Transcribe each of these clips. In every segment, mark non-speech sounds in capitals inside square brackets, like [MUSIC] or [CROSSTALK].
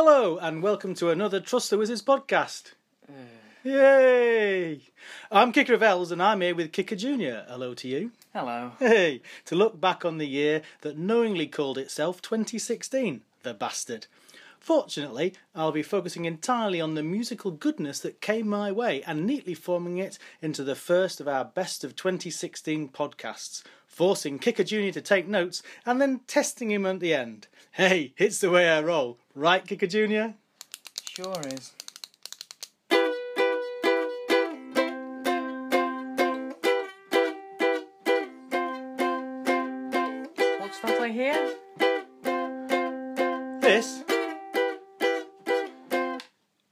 Hello, and welcome to another Trust the Wizards podcast. Yay! I'm Kicker of Elves, and I'm here with Kicker Junior. Hello to you. Hello. Hey, to look back on the year that knowingly called itself 2016, the bastard. Fortunately, I'll be focusing entirely on the musical goodness that came my way and neatly forming it into the first of our best of 2016 podcasts, forcing Kicker Junior to take notes and then testing him at the end. Hey, it's the way I roll, right, Kicker Junior? Sure is.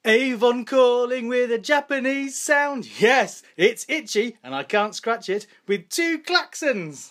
Avon calling with a Japanese sound. Yes, it's itchy and I can't scratch it with two klaxons.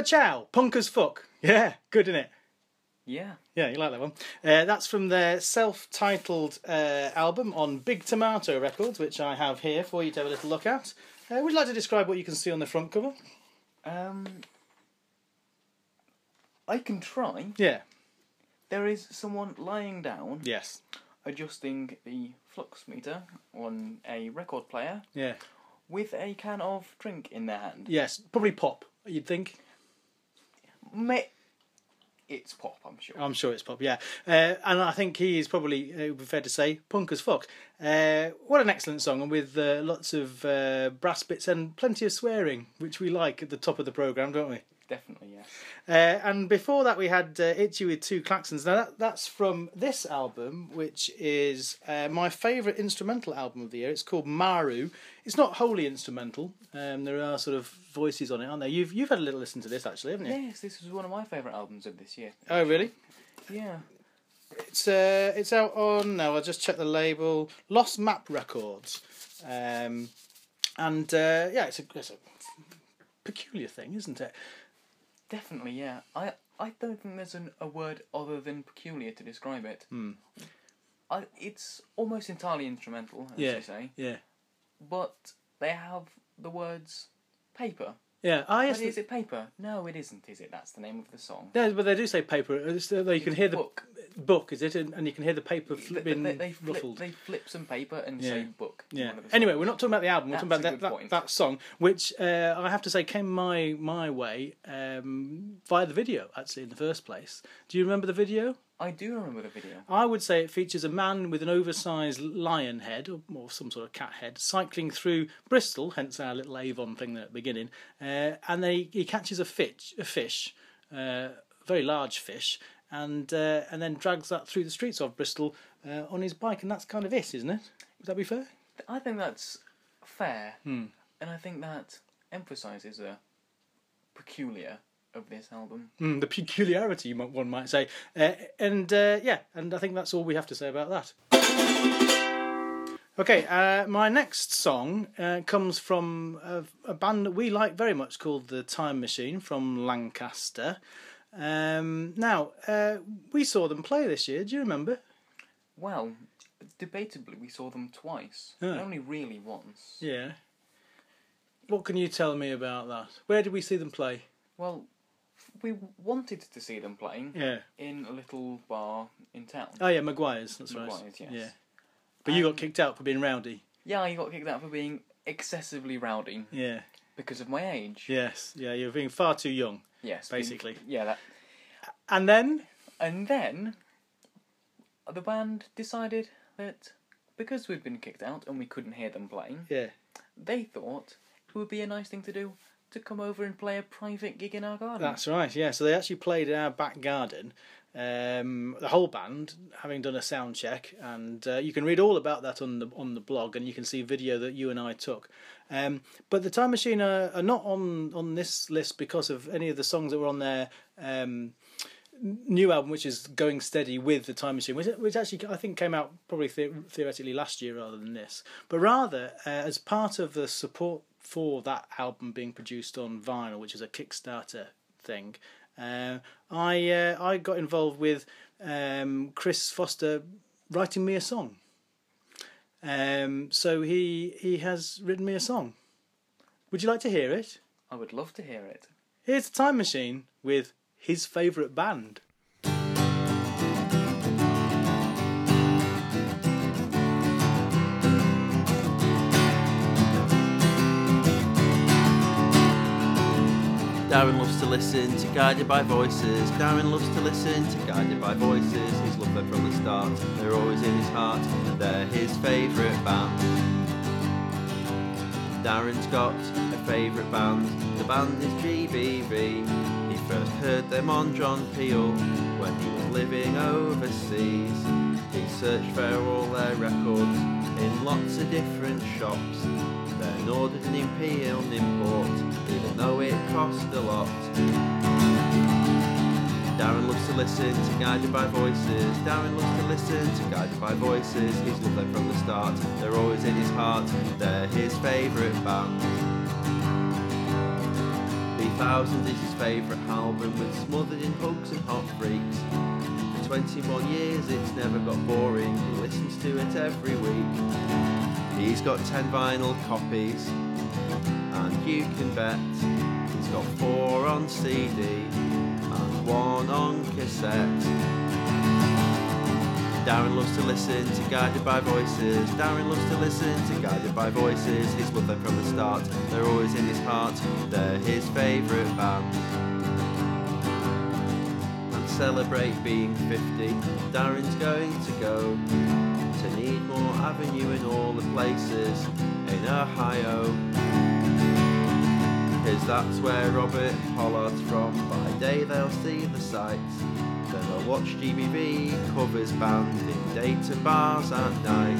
Kappa Chow, Punk as Fuck. Yeah, good in it. Yeah. Yeah, you like that one. Uh, that's from their self-titled uh, album on Big Tomato Records, which I have here for you to have a little look at. Uh, would you like to describe what you can see on the front cover? Um, I can try. Yeah. There is someone lying down Yes. adjusting the flux meter on a record player Yeah. with a can of drink in their hand. Yes. Probably pop. You'd think. It's pop, I'm sure. I'm sure it's pop. Yeah. Uh, and I think he is probably, uh, it would be fair to say, punk as fuck. Uh, what an excellent song, and with uh, lots of uh, brass bits and plenty of swearing, which we like at the top of the program, don't we? Definitely, yes. Uh, and before that, we had uh, Itchy with Two Claxons. Now, that, that's from this album, which is uh, my favourite instrumental album of the year. It's called Maru. It's not wholly instrumental. Um, there are sort of voices on it, aren't there? You've, you've had a little listen to this, actually, haven't you? Yes, this was one of my favourite albums of this year. Oh, really? Yeah. It's uh, it's out on now. I'll just check the label. Lost Map Records, um, and uh, yeah, it's a, it's a peculiar thing, isn't it? Definitely, yeah. I I don't think there's an, a word other than peculiar to describe it. Hmm. I, it's almost entirely instrumental, as Yeah. you say, Yeah, but they have the words paper. yeah. I But yes, is it paper? No, it isn't, is it? That's the name of the song. yeah, but they do say paper. It's, uh, You can hear the book. book, is it? And, and you can hear the paper They, flipping they, they, flip, ruffled. they flip some paper and Yeah. say book. Yeah. one of the Anyway, we're not talking about the album. We're talking about that, that, point. that song, which uh, I have to say came my my way um, via the video. Actually, in the first place, do you remember the video? I do remember the video. I would say it features a man with an oversized lion head, or, or some sort of cat head, cycling through Bristol, hence our little Avon thing there at the beginning, uh, and they, he catches a fish, a fish, uh, very large fish, and uh, and then drags that through the streets of Bristol uh, on his bike, and that's kind of it, isn't it? Would that be fair? I think that's fair, Hmm. and I think that emphasises a peculiar of this album. Mm, the peculiarity, one might say. Uh, and uh, yeah, and I think that's all we have to say about that. Okay, uh, my next song uh, comes from a, a band that we like very much called The Time Machine from Lancaster. Um, now, uh, we saw them play this year, do you remember? Well, debatably, we saw them twice. Only really once. Yeah. What can you tell me about that? Where did we see them play? Well, we wanted to see them playing Yeah. in a little bar in town. Oh, yeah, Maguire's, that's right. Yes. Yeah. But you got Um, kicked out for being rowdy. Yeah, I got kicked out for being excessively rowdy Yeah. because of my age. Yes. Yeah, you're being far too young. Yes, being- Basically. yeah, that. And then And then the band decided that because we'd been kicked out and we couldn't hear them playing, Yeah. they thought it would be a nice thing to do to come over and play a private gig in our garden. That's right, yeah. So they actually played in our back garden, um, the whole band, having done a sound check, and uh, you can read all about that on the on the blog, and you can see video that you and I took. Um, but the Time Machine are, are not on on this list because of any of the songs that were on their um, new album, which is Going Steady with the Time Machine, which, which actually I think came out probably the- theoretically last year rather than this, but rather uh, as part of the support for that album being produced on vinyl, which is a Kickstarter thing. Uh, I uh, I got involved with um, Chris Foster writing me a song. Um, so he he has written me a song. Would you like to hear it? I would love to hear it. Here's a Time Machine with his favourite band. Darren loves to listen to Guided by Voices. Darren loves to listen to Guided by Voices. He's loved them from the start. They're always in his heart. They're his favourite band. Darren's got a favourite band. The band is GBV. He first heard them on John Peel when he was living overseas. He searched for all their records in lots of different shops. Then ordered an import, even though it cost a lot. Darren loves to listen to Guided by Voices. Darren loves to listen to Guided by Voices. He's loved them from the start. They're always in his heart. They're his favourite band. 6000 is his favourite album with smothered in hugs and hot freaks. For 21 years it's never got boring, he listens to it every week. He's got 10 vinyl copies, and you can bet he's got four on CD and one on cassette. Darren loves to listen to Guided by Voices. Darren loves to listen to Guided by Voices. He's loved them from the start. They're always in his heart. They're his favourite band. And celebrate being 50. Darren's going to go to Needmore Avenue and all the places in Ohio. Cause that's where Robert Pollard's from. By day they'll see the sights. Then they'll watch GBV covers band in Dayton bars at night.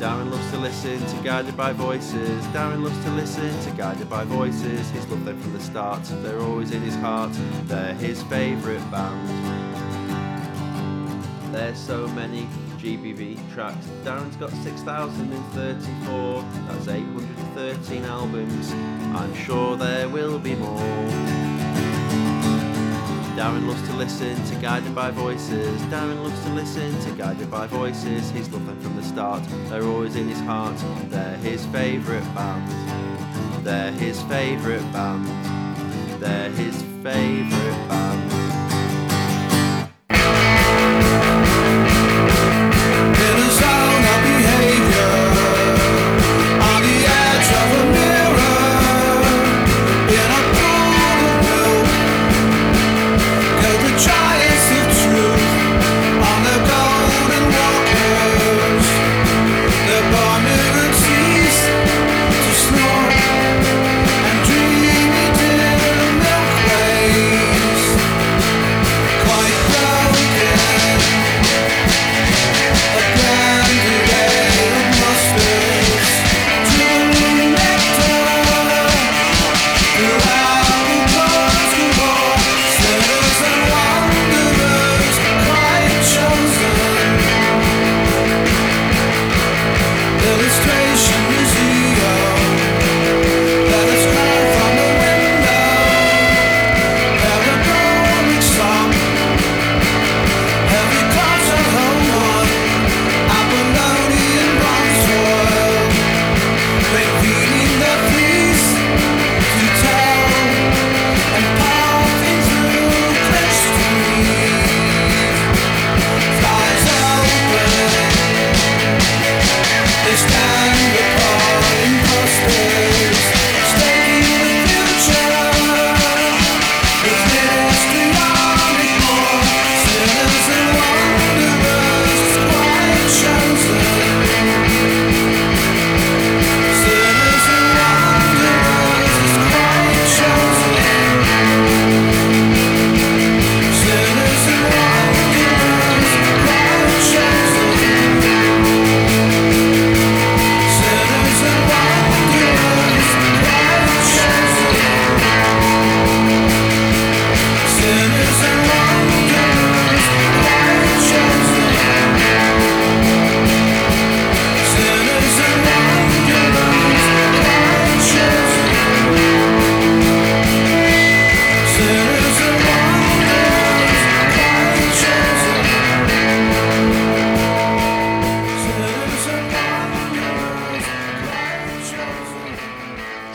Darren loves to listen to Guided by Voices. Darren loves to listen to Guided by Voices. He's loved them from the start. They're always in his heart. They're his favourite band. There's so many GBV tracks. Darren's got 6,034. That's 813 albums. I'm sure there will be more. Darren loves to listen to Guided by Voices. Darren loves to listen to Guided by Voices. He's loved them from the start. They're always in his heart. They're his favourite band. They're his favourite band. They're his favourite band.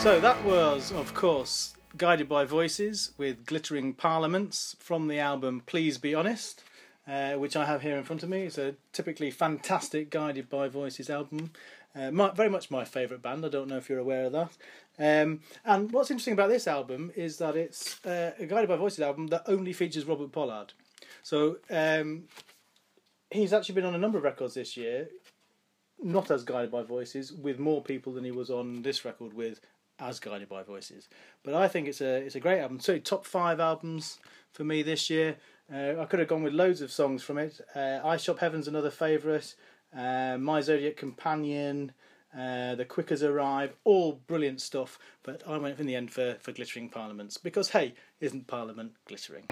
So that was, of course, Guided by Voices with Glittering Parliaments from the album Please Be Honest, uh, which I have here in front of me. It's a typically fantastic Guided by Voices album. Uh, my, very much my favourite band. I don't know if you're aware of that. Um, and what's interesting about this album is that it's uh, a Guided by Voices album that only features Robert Pollard. So um, he's actually been on a number of records this year, not as Guided by Voices, with more people than he was on this record with as Guided by Voices. But I think it's a it's a great album. So top five albums for me this year. Uh, I could have gone with loads of songs from it. Uh, I Shop Heaven's another favourite. Uh, My Zodiac Companion. Uh, the Quickers Arrive, all brilliant stuff, but I went in the end for, for Glittering Parliaments because, hey, isn't Parliament glittering?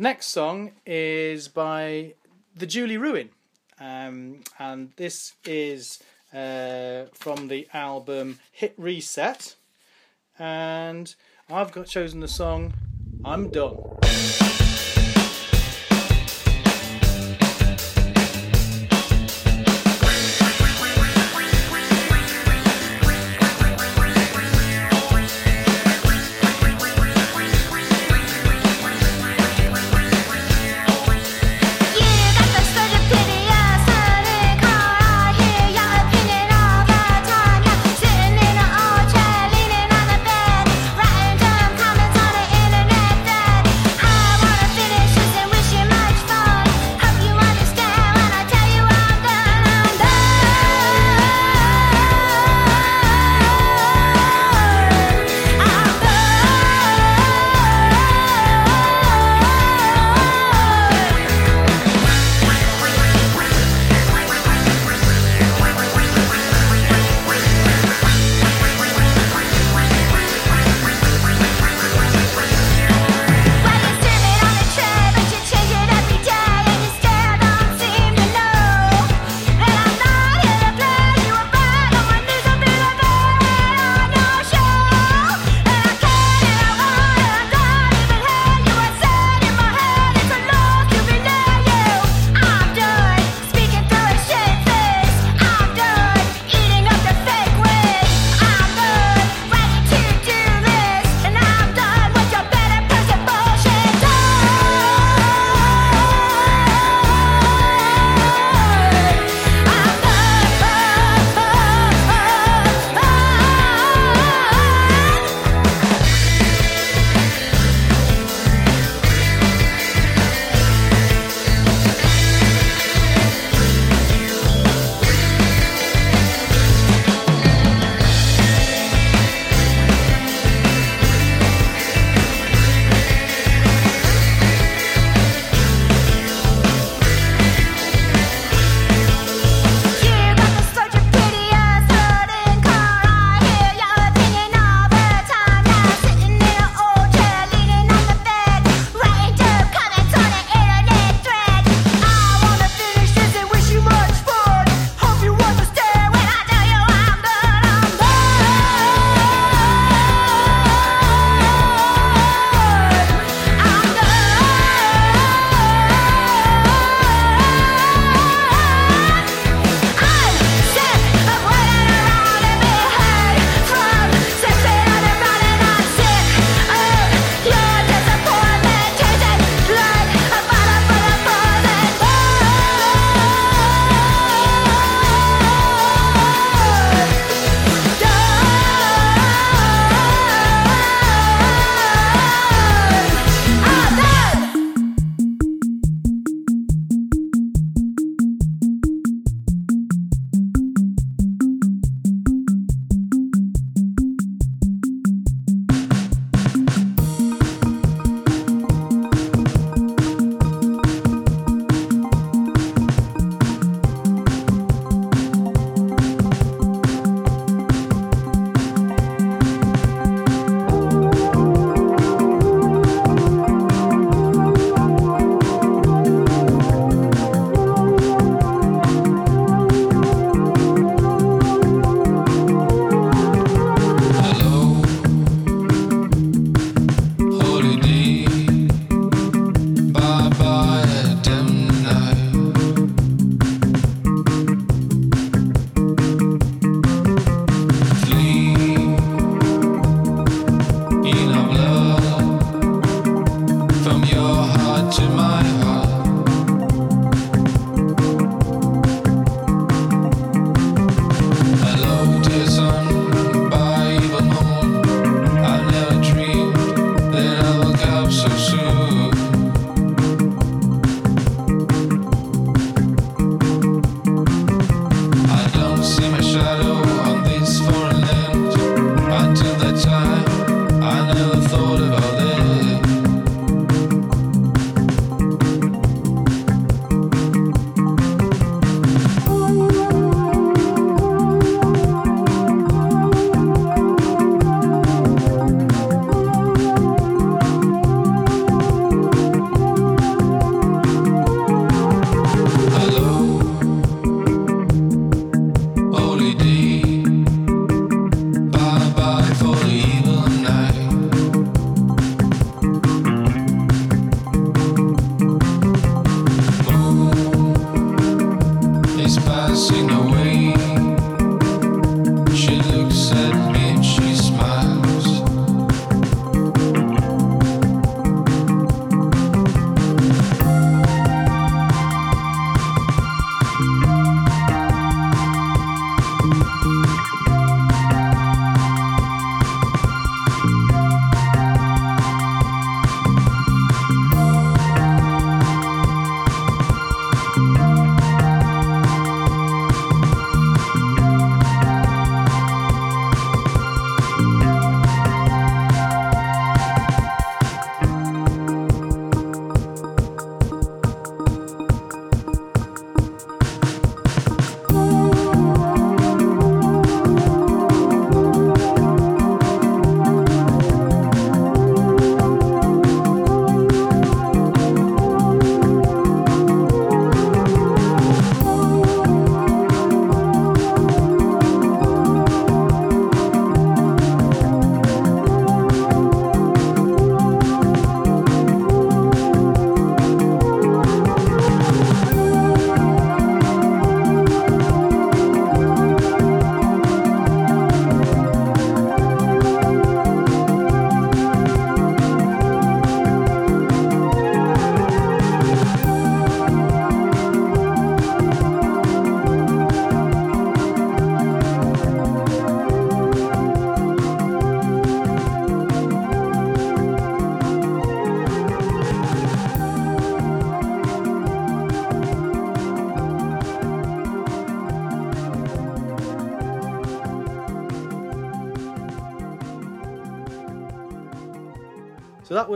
Next song is by The Julie Ruin. Um, and this is uh, from the album Hit Reset. And I've got chosen the song I'm Done.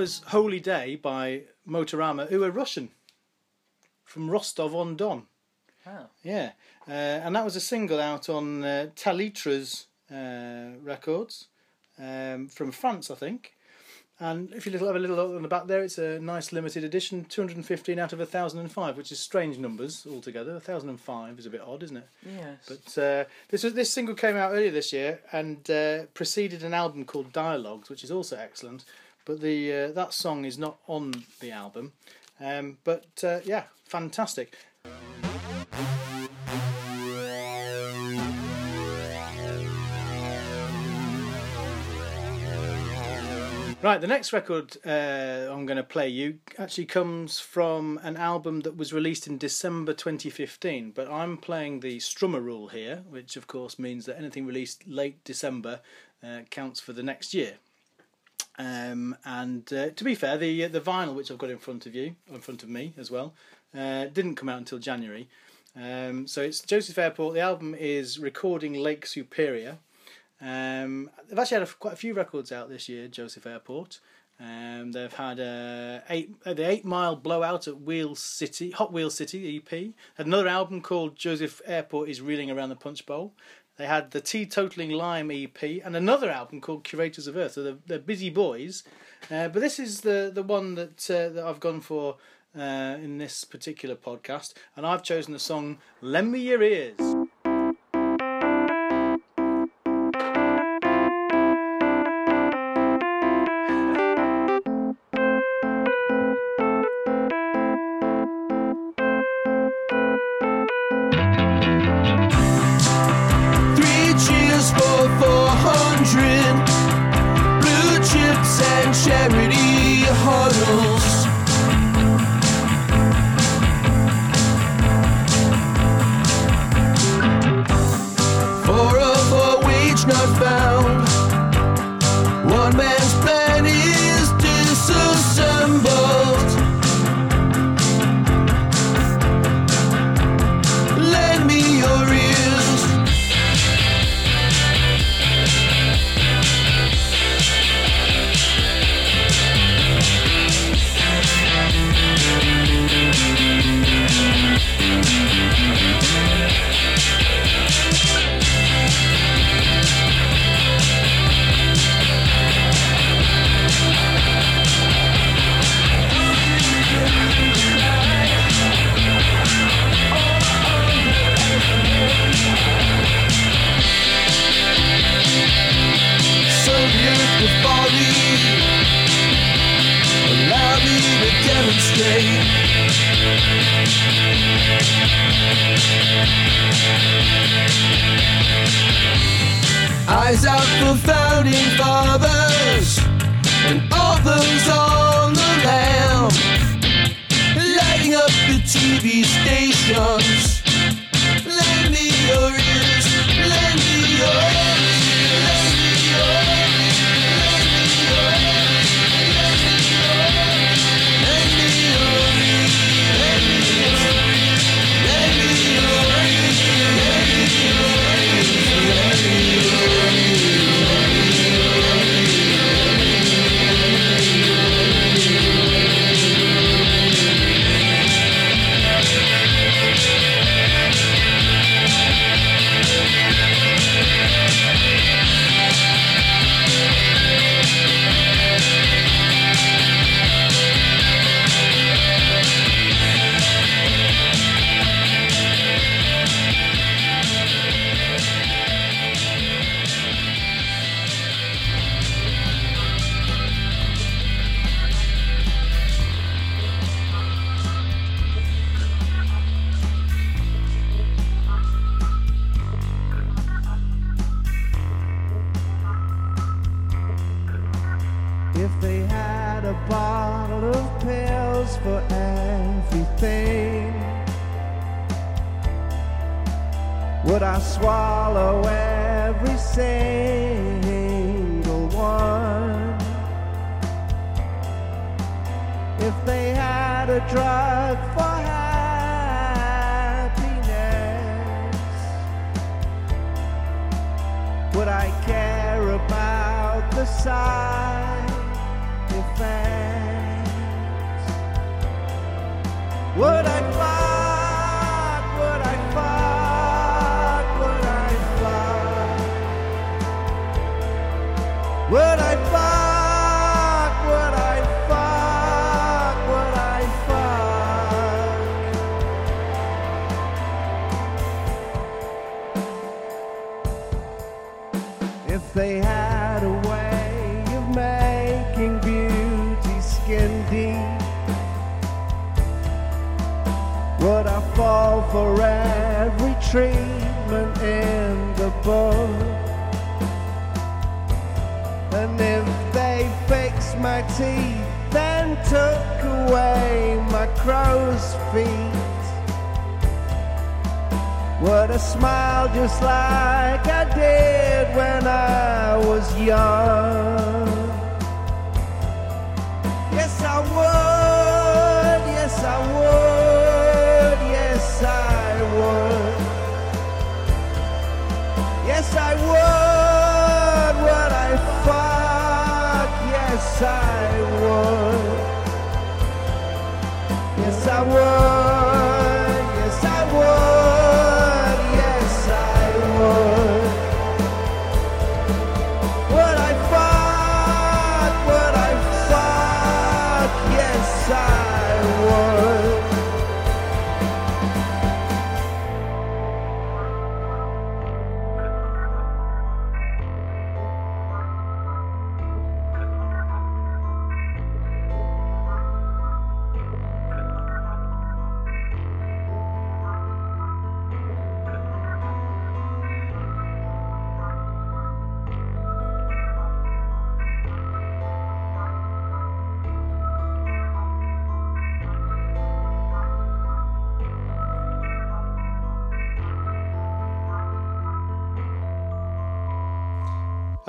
Was Holy Day by Motorama, who are Russian, from Rostov on Don. Oh. Yeah, uh, and that was a single out on uh, Talitres uh, records um, from France, I think. And if you little have a little look on the back there, it's a nice limited edition, 215 out of 1,005, which is strange numbers altogether. 1,005 is a bit odd, isn't it? Yes. But uh, this was this single came out earlier this year and uh, preceded an album called Dialogues, which is also excellent. But the uh, that song is not on the album. Um, but uh, yeah, fantastic. Right, the next record uh, I'm going to play you actually comes from an album that was released in December 2015, but I'm playing the Strummer rule here, which of course means that anything released late December uh, counts for the next year. Um, and uh, to be fair, the the vinyl which I've got in front of you, in front of me as well, uh, didn't come out until January. Um, so it's Joseph Airport. The album is Recording Lake Superior. Um, they've actually had a, quite a few records out this year, Joseph Airport. Um, they've had uh, eight, uh, the Eight Mile Blowout at Wheel City, Hot Wheel City EP. Had another album called Joseph Airport is Reeling Around the Punch Bowl. They had the Teetotaling Lime EP and another album called Curators of Earth. So they're, they're busy boys. Uh, but this is the, the one that, uh, that I've gone for uh, in this particular podcast. And I've chosen the song Lend Me Your Ears.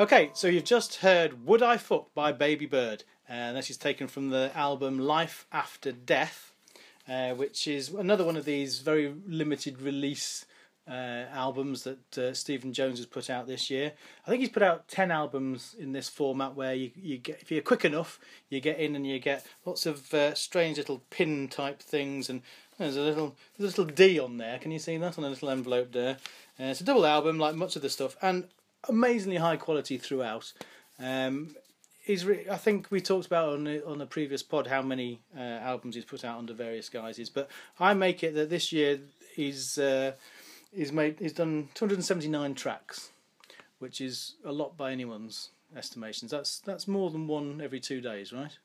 Okay, so you've just heard Would I Fuck by Baby Bird, and this is taken from the album Life After Death, uh, which is another one of these very limited release uh, albums that uh, Stephen Jones has put out this year. I think he's put out 10 albums in this format where you, you get, if you're quick enough, you get in and you get lots of uh, strange little pin type things, and there's a little, there's a little D on there. Can you see that on a little envelope there? Uh, it's a double album, like much of the stuff, and amazingly high quality throughout. Um, he's re- I think we talked about on the, on the previous pod how many uh, albums he's put out under various guises, but I make it that this year he's uh, he's made he's done 279 tracks, which is a lot by anyone's estimations. That's that's more than one every two days, right?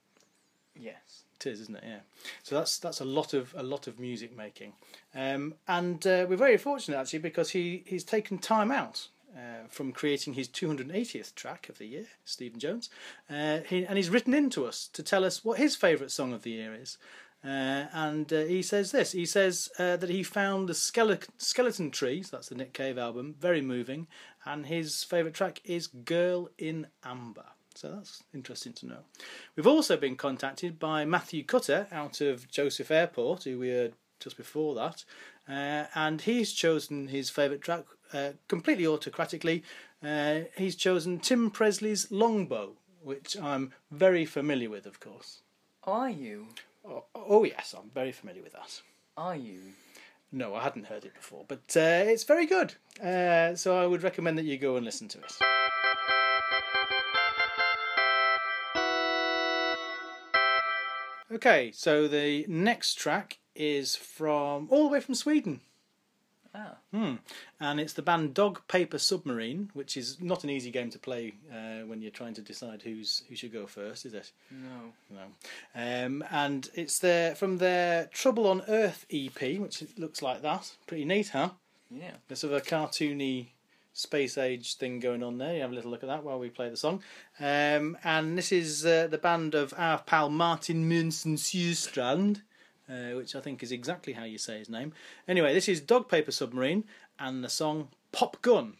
Yes. It is, isn't it? Yeah. So that's that's a lot of a lot of music making, um, and uh, we're very fortunate actually because he he's taken time out uh, from creating his 280th track of the year, Stephen Jones, uh, he, and he's written in to us to tell us what his favourite song of the year is. Uh, and uh, he says this. He says uh, that he found the skeleton, skeleton Trees, that's the Nick Cave album, very moving, and his favourite track is Girl in Amber. So that's interesting to know. We've also been contacted by Matthew Cutter out of Joseph Airport, who we heard just before that, uh, and he's chosen his favourite track uh, completely autocratically. Uh, he's chosen Tim Presley's Longbow, which I'm very familiar with, of course. Are you? Oh, oh yes, I'm very familiar with that. Are you? No, I hadn't heard it before, but uh, it's very good. Uh, so I would recommend that you go and listen to it. Okay, so the next track is from all the way from Sweden. Ah. Hmm. And it's the band Dog Paper Submarine, which is not an easy game to play uh, when you're trying to decide who's who should go first, is it? No. No. Um, and it's their from their Trouble on Earth EP, which looks like that. Pretty neat, huh? Yeah. There's sort of a cartoony space age thing going on there. You have a little look at that while we play the song. Um, and this is uh, the band of our pal Martin Munson Sjöstrand, uh, which I think is exactly how you say his name. Anyway, this is Dog Paper Submarine and the song Pop Gun.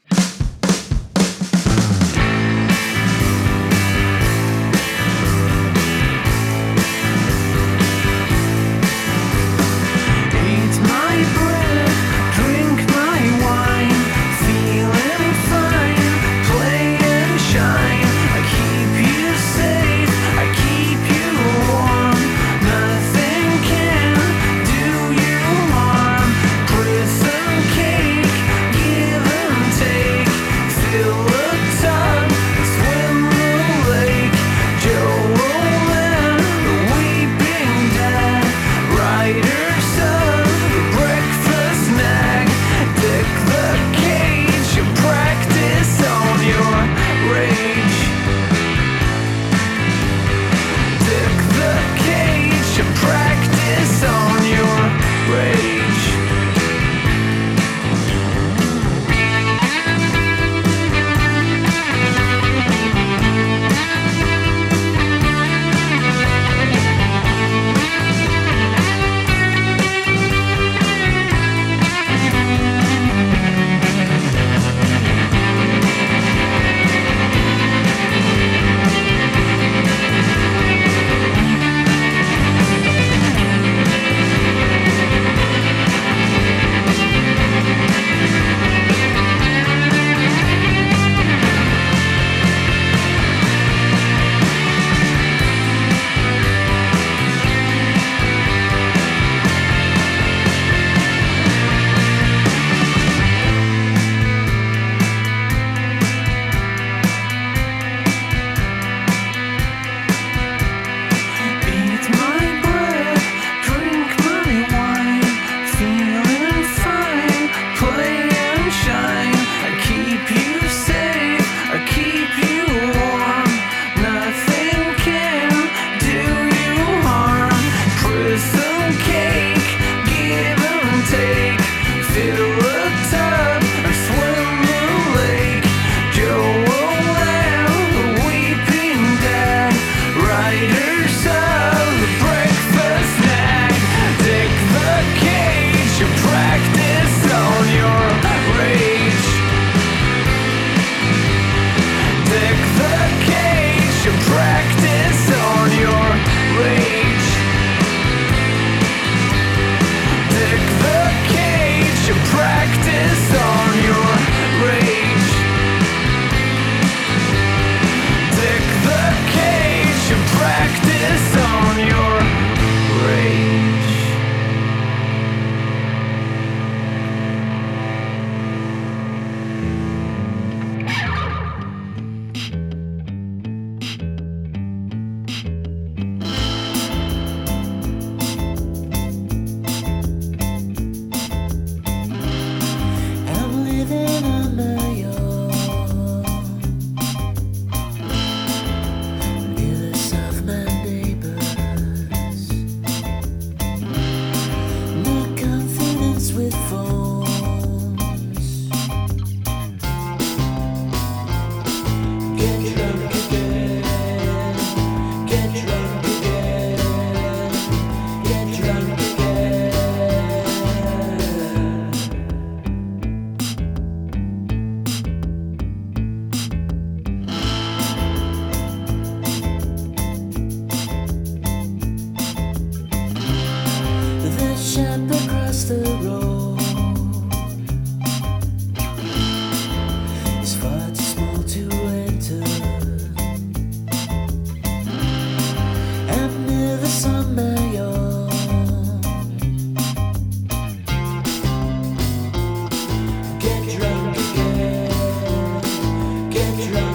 Get drunk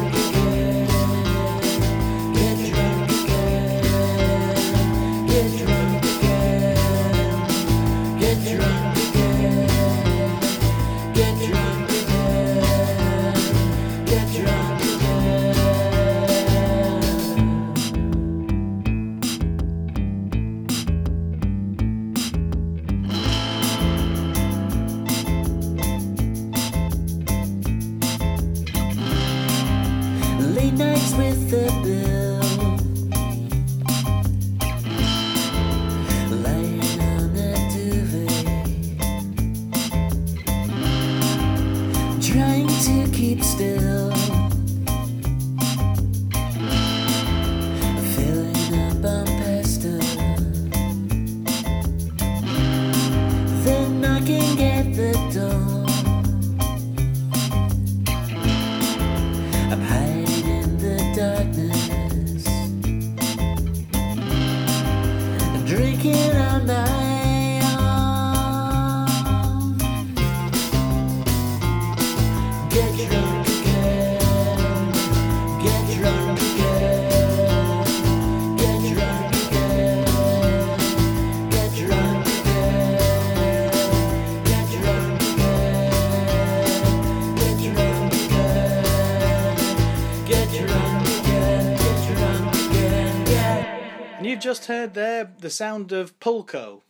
just heard there the sound of Pulco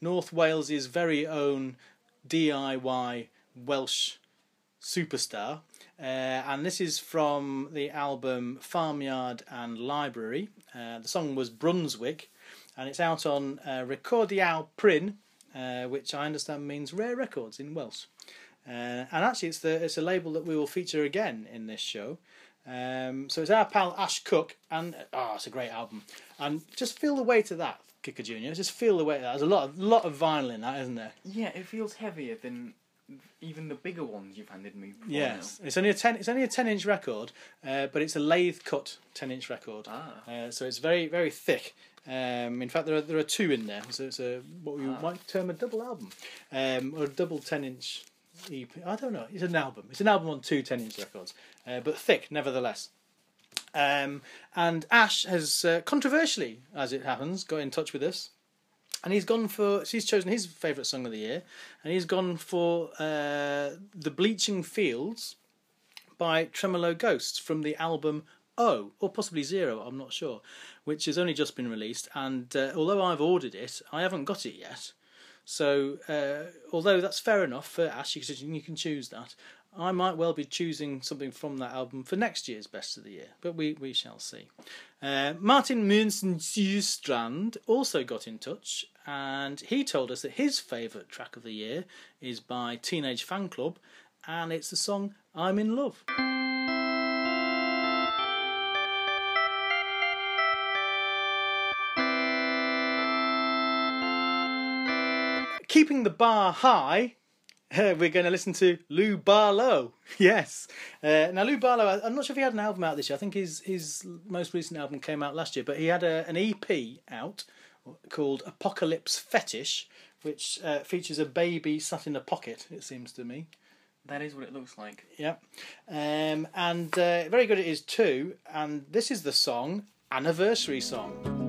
North Wales's very own DIY Welsh superstar. Uh, and this is from the album Farmyard and Library. Uh, the song was Brunswick, and it's out on uh, Prin, uh, which I understand means rare records in Welsh. Uh, and actually, it's the it's a label that we will feature again in this show. Um, so it's our pal Ash Cook, and oh, it's a great album. And just feel the weight of that, Kicker Junior. Just feel the weight of that. There's a lot of lot of vinyl in that, isn't there? Yeah, it feels heavier than even the bigger ones you've handed me. Before Yes, it's only a ten. It's only a ten inch record, uh, but it's a lathe cut ten inch record. Ah. Uh, so it's very very thick. Um, in fact, there are there are two in there. So it's a what we Ah. might term a double album, um, or a double ten inch EP. I don't know. It's an album. It's an album on two 10 inch records, uh, but thick nevertheless. Um, and Ash has uh, controversially, as it happens, got in touch with us. And he's gone for. He's chosen his favourite song of the year, and he's gone for uh, "The Bleaching Fields" by Tremolo Ghosts from the album O, or possibly Zero. I'm not sure, which has only just been released. And uh, although I've ordered it, I haven't got it yet. So uh, although that's fair enough for Ash, you can, you can choose that. I might well be choosing something from that album for next year's Best of the Year, but we, we shall see. Uh, Martin Munsen also got in touch and he told us that his favourite track of the year is by Teenage Fanclub and it's the song I'm in Love. Keeping the bar high, [LAUGHS] we're going to listen to Lou Barlow. [LAUGHS] Yes. Uh, now, Lou Barlow, I'm not sure if he had an album out this year. I think his, his most recent album came out last year, but he had a, an EP out called Apocalypse Fetish, which uh, features a baby sat in a pocket, it seems to me. That is what it looks like. Yep. Um, and uh, very good it is too. And this is the song, Anniversary Song.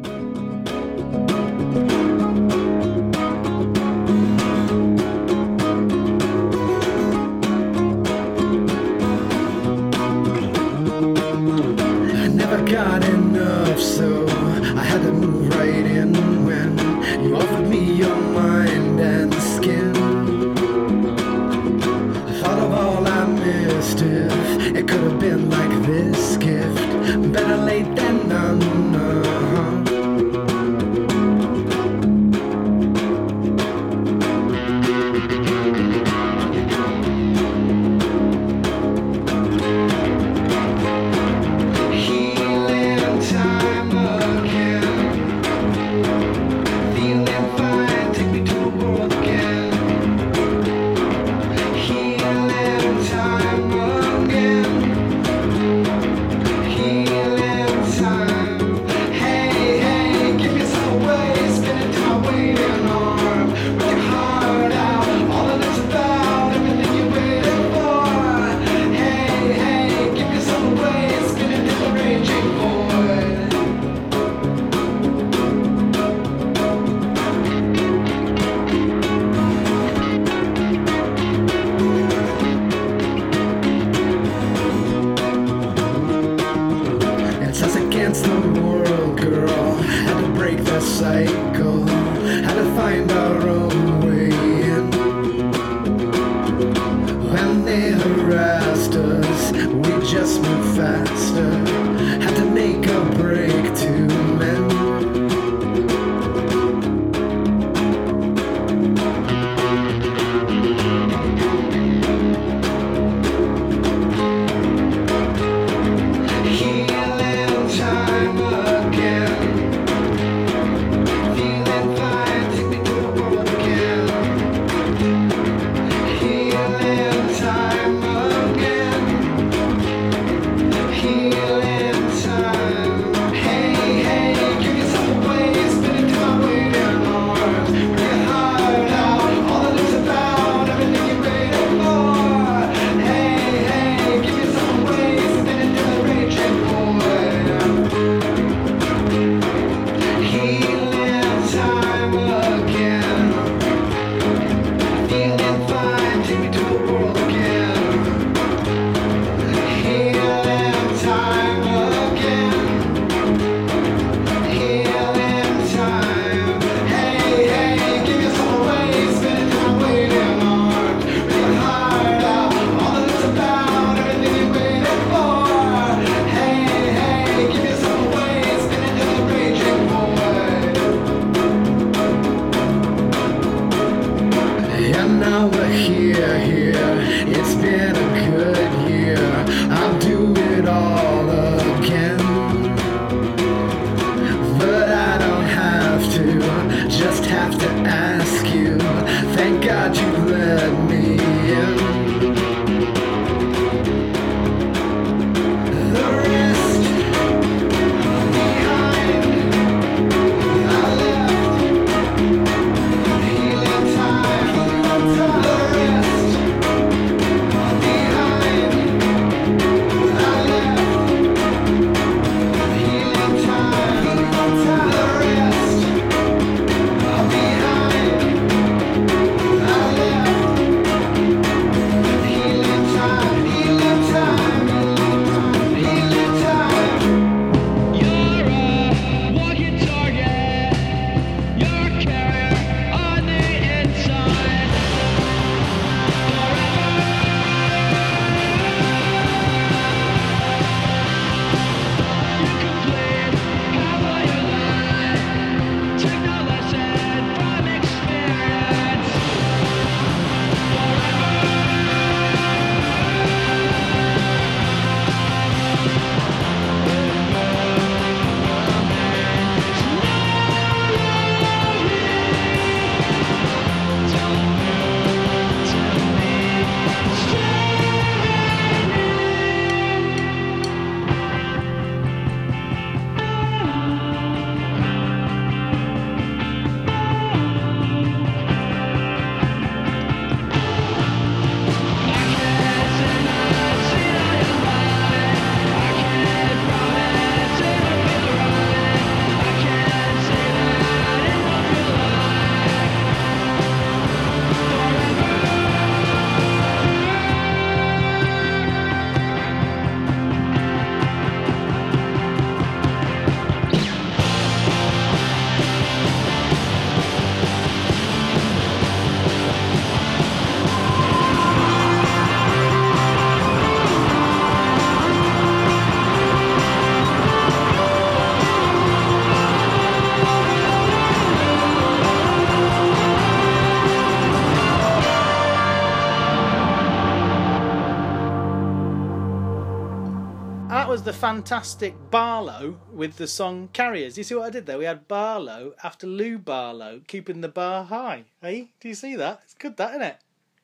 The fantastic Barlow with the song Carriers. You see what I did there? We had Barlow after Lou Barlow, keeping the bar high. Hey, do you see that? It's good, that, isn't it?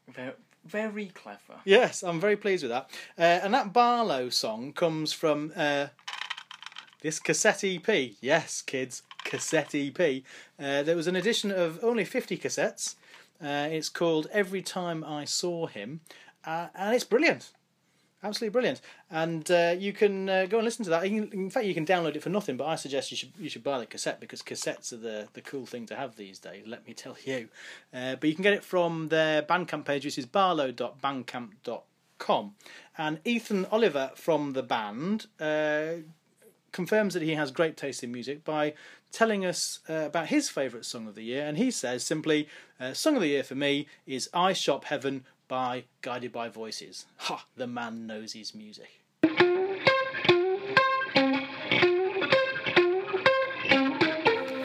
Very, very clever. Yes, I'm very pleased with that. Uh, and that Barlow song comes from uh, this cassette EP. Yes, kids, cassette EP. Uh, there was an edition of only 50 cassettes. Uh, it's called Every Time I Saw Him, uh, and it's brilliant. Absolutely brilliant, and uh, you can uh, go and listen to that. In fact, you can download it for nothing. But I suggest you should you should buy the cassette because cassettes are the, the cool thing to have these days. Let me tell you. Uh, but you can get it from their Bandcamp page, which is barlow.bandcamp.com. And Ethan Oliver from the band uh, confirms that he has great taste in music by telling us uh, about his favourite song of the year. And he says simply, uh, Song of the year for me is I Shop Heaven by Guided by Voices. Ha! The man knows his music.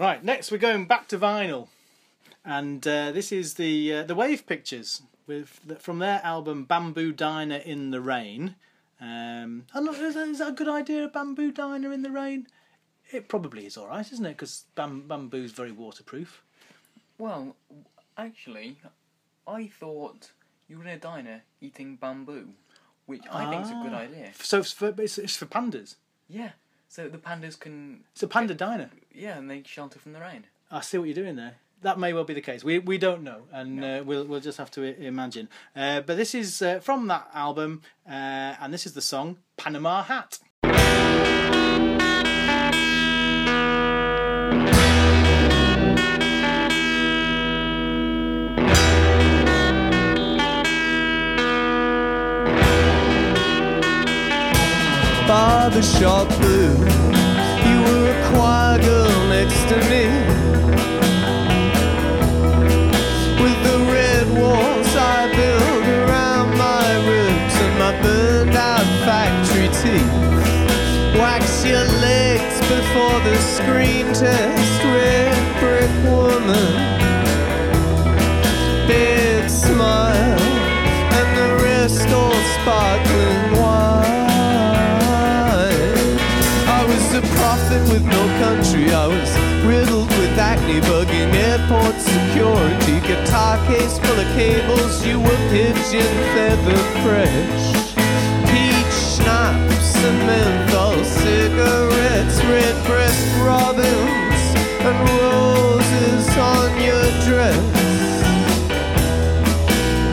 Right, next we're going back to vinyl. And uh, this is the uh, the Wave Pictures with from their album Bamboo Diner in the Rain. Um, not, is, that, is that a good idea? A bamboo diner in the rain? It probably is all right, isn't it? Because bam, bamboo's very waterproof. Well, actually, I thought you were in a diner eating bamboo, which I think is a good Ah. idea. So it's for, it's, it's for pandas. Yeah, so the pandas can. It's a panda diner. Yeah, and they shelter from the rain. I see what you're doing there. That may well be the case. We we don't know, and uh, we'll we'll just have to i- imagine. Uh, but this is uh, from that album, uh, and this is the song Panama Hat. Barbershop blues. You were a choir girl next to me. With the red walls I built around my ribs and my burned out factory teeth. Wax your legs before the screen test, Guitar case full of cables. You were pigeon feather fresh. Peach schnapps and menthol cigarettes, red breast robins, and roses on your dress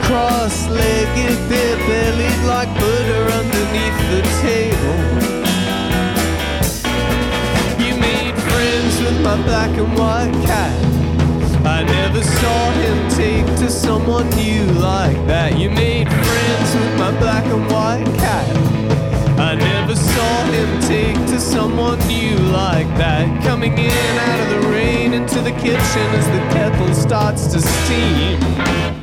cross-legged, bare-bellied like butter underneath the table. You made friends with my black and white cat. I never saw him take to someone new like that. You made friends with my black and white cat. I never saw him take to someone new like that. Coming in out of the rain into the kitchen as the kettle starts to steam.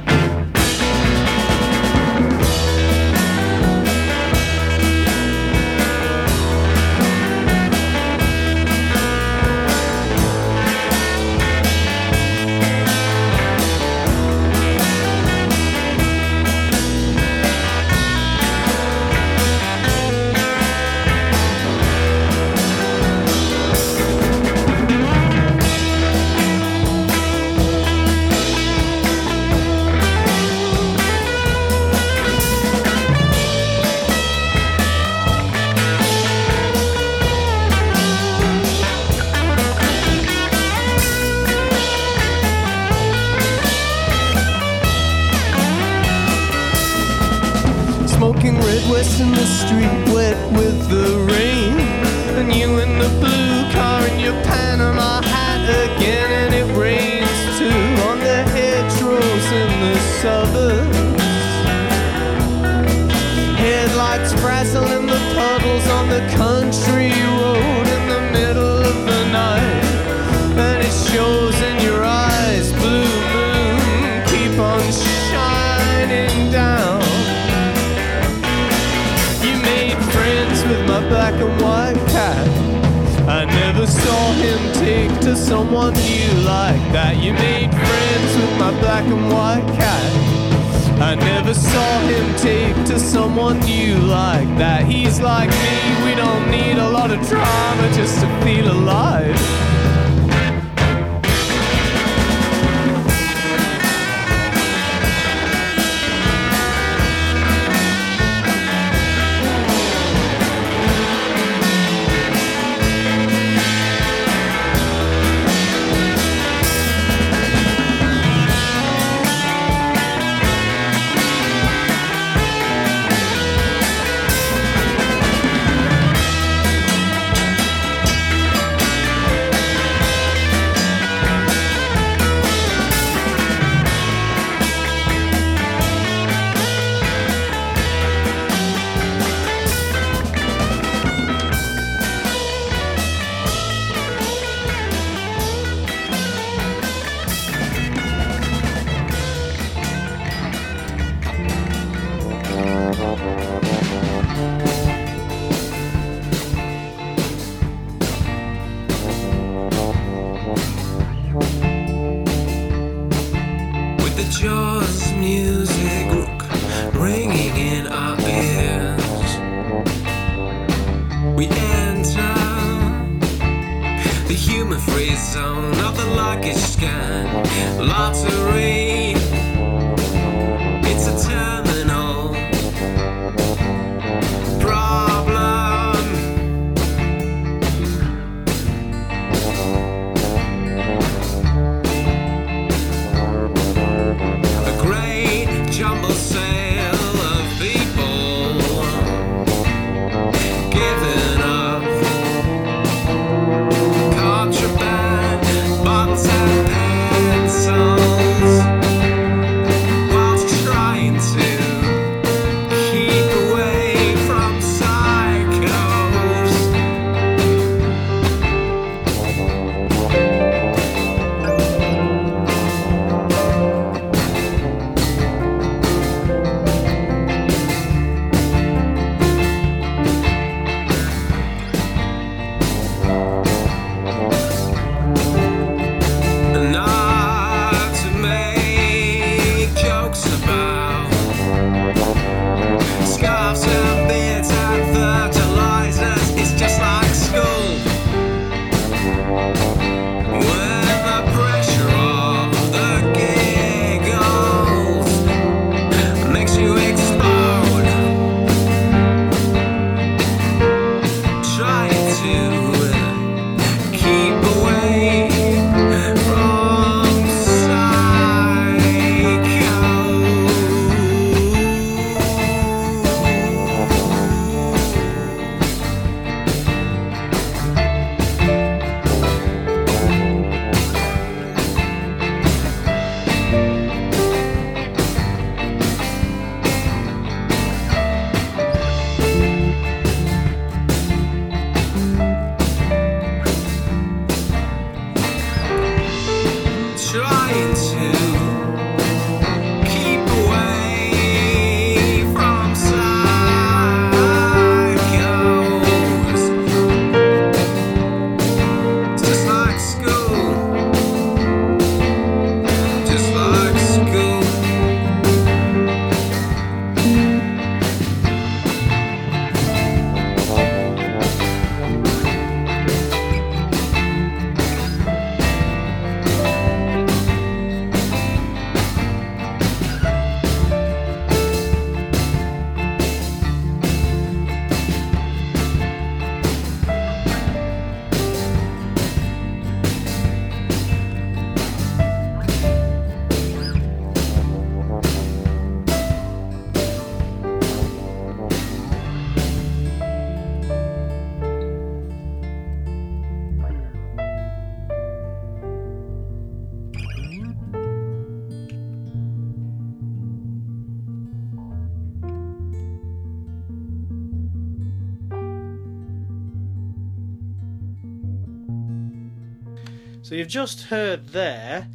You've just heard there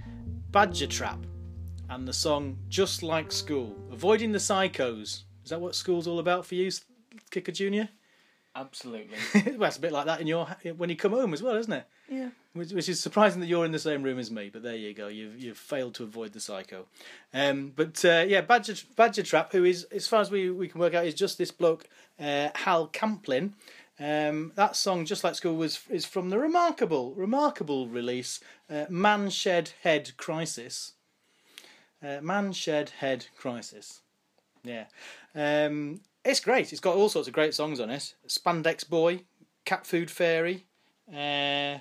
Badger Trap and the song Just Like School, Avoiding the Psychos. Is that what school's all about for you, Kicker Junior? Absolutely. [LAUGHS] well, it's a bit like that in your when you come home as well, isn't it? Yeah. which, which is surprising that you're in the same room as me. But there you go. You've you've failed to avoid the psycho. Um, but uh, yeah, Badger Badger Trap, who is as far as we, we can work out, is just this bloke uh, Hal Camplin. Um, that song, just like school, was is from the remarkable remarkable release uh, Man Shed Head Crisis. Uh, Man Shed Head Crisis. Yeah. Um, it's great. It's got all sorts of great songs on it. Spandex Boy, Cat Food Fairy, uh,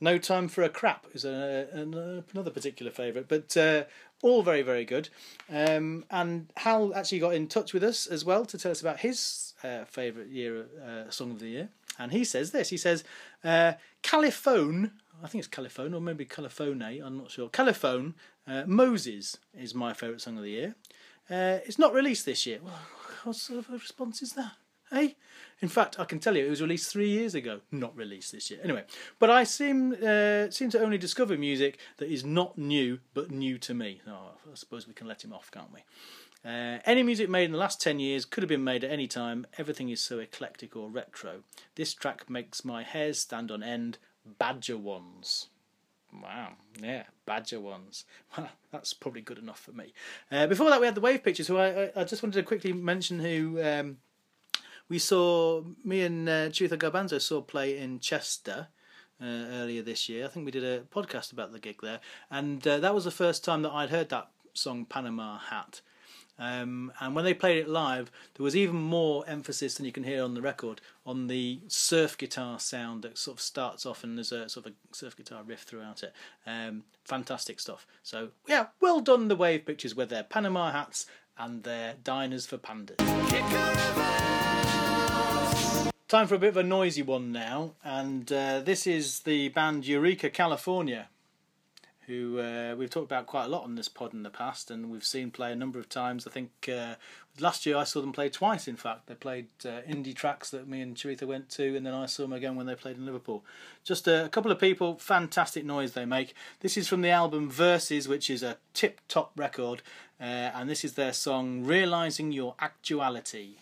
No Time for a Crap is a, an- another particular favourite, but uh, all very, very good. Um, and Hal actually got in touch with us as well to tell us about his uh, favourite year uh, song of the year. And he says this he says, uh, Califone, I think it's Califone or maybe Califone, I'm not sure. Califone, uh, Moses is my favourite song of the year. Uh, it's not released this year. Well, what sort of response is that? Hey, in fact, I can tell you it was released three years ago. Not released this year. Anyway, but I seem uh, seem to only discover music that is not new but new to me. Oh, I suppose we can let him off, can't we? Uh, any music made in the last 10 years could have been made at any time. Everything is so eclectic or retro. This track makes my hairs stand on end. Badger ones. Wow, yeah, Badger ones. [LAUGHS] That's probably good enough for me. Uh, before that, we had the Wave Pictures, who I, I, I just wanted to quickly mention who um, we saw, me and uh, Chutha Garbanzo saw play in Chester. Uh, earlier this year, I think we did a podcast about the gig there, and uh, that was the first time that I'd heard that song "Panama Hat." Um, and when they played it live, there was even more emphasis than you can hear on the record on the surf guitar sound that sort of starts off and there's a sort of a surf guitar riff throughout it. Um, fantastic stuff. So yeah, well done the Wave Pictures with their Panama hats and their diners for pandas. Time for a bit of a noisy one now, and uh, this is the band Eureka California who uh, we've talked about quite a lot on this pod in the past, and we've seen play a number of times. I think uh, last year I saw them play twice. In fact, they played uh, Indietracks that me and Charitha went to, and then I saw them again when they played in Liverpool. Just a, a couple of people, fantastic noise they make. This is from the album Verses, which is a tip-top record, uh, and this is their song "Realizing Your Actuality."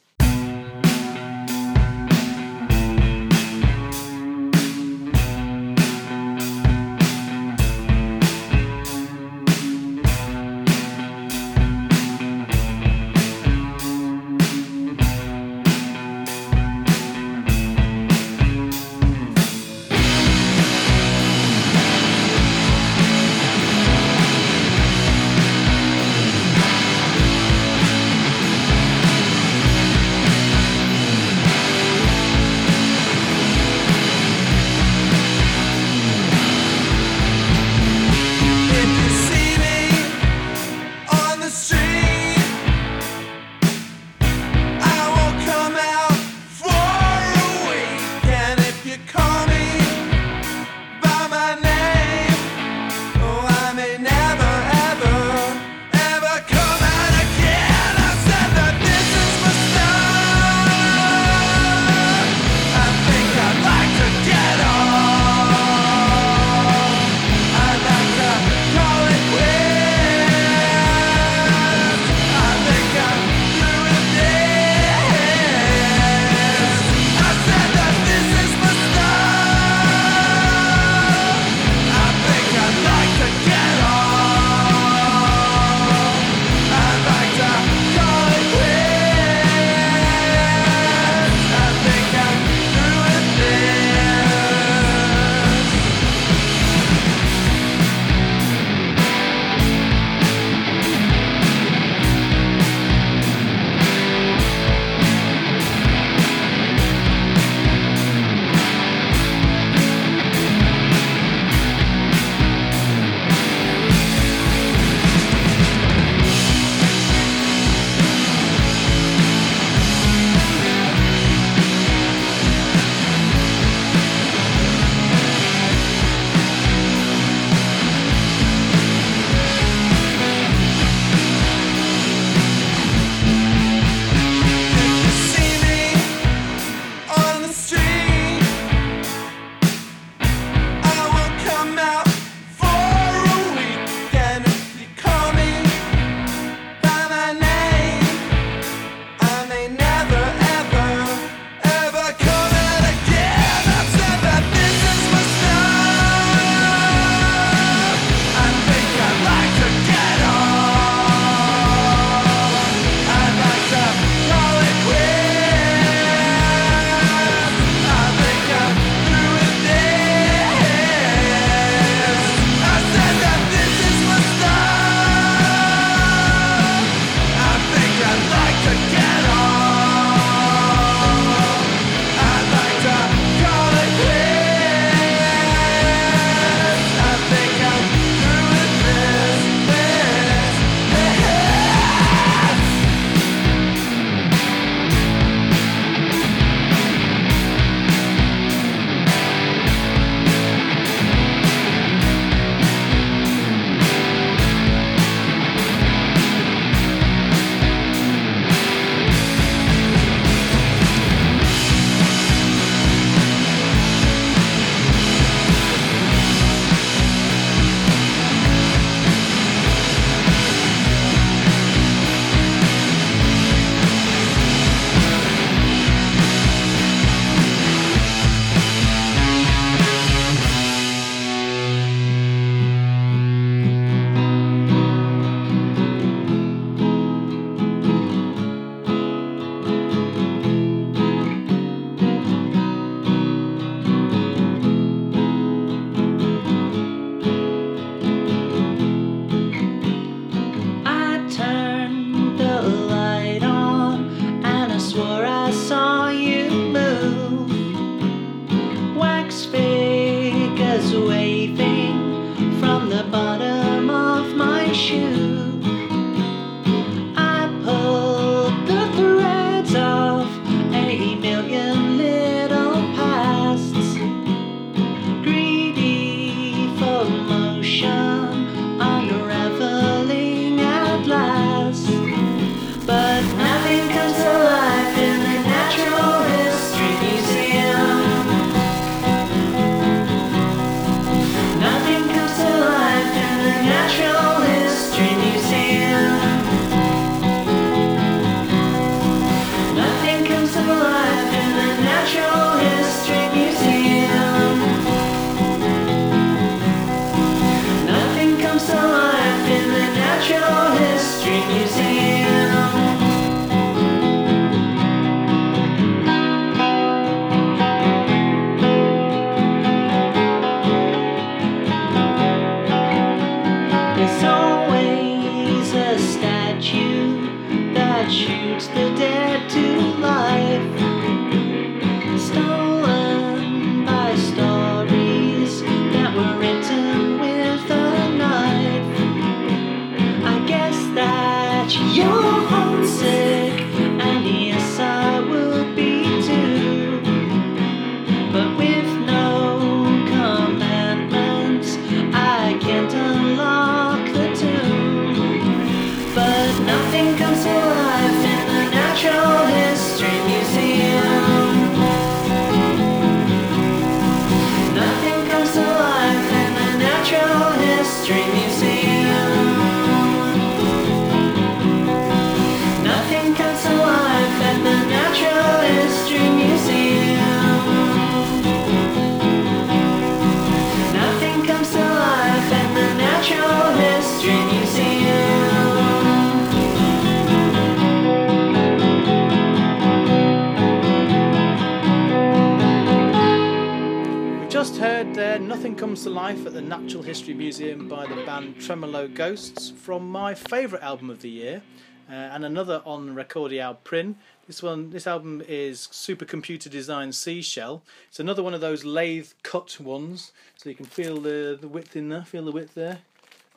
Ghosts from my favourite album of the year uh, and another on Recordial Prin. This one, this album is Supercomputer Design Seashell. It's another one of those lathe cut ones, so you can feel the, the width in there, feel the width there.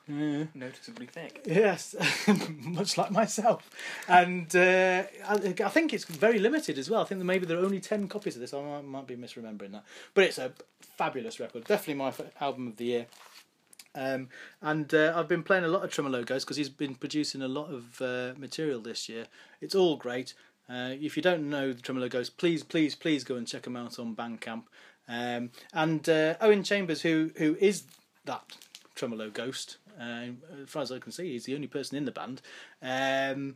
Yeah. Noticeably thick. Yes, [LAUGHS] much like myself. And uh, I, I think it's very limited as well. I think that maybe there are only 10 copies of this. I might, might be misremembering that. But it's a fabulous record. Definitely my f- album of the year. Um, and uh, I've been playing a lot of Tremolo Ghost because he's been producing a lot of uh, material this year. It's all great. Uh, if you don't know the Tremolo Ghost, please, please, please go and check him out on Bandcamp. Um, and uh, Owen Chambers, who who is that Tremolo Ghost, uh, as far as I can see, he's the only person in the band. Um,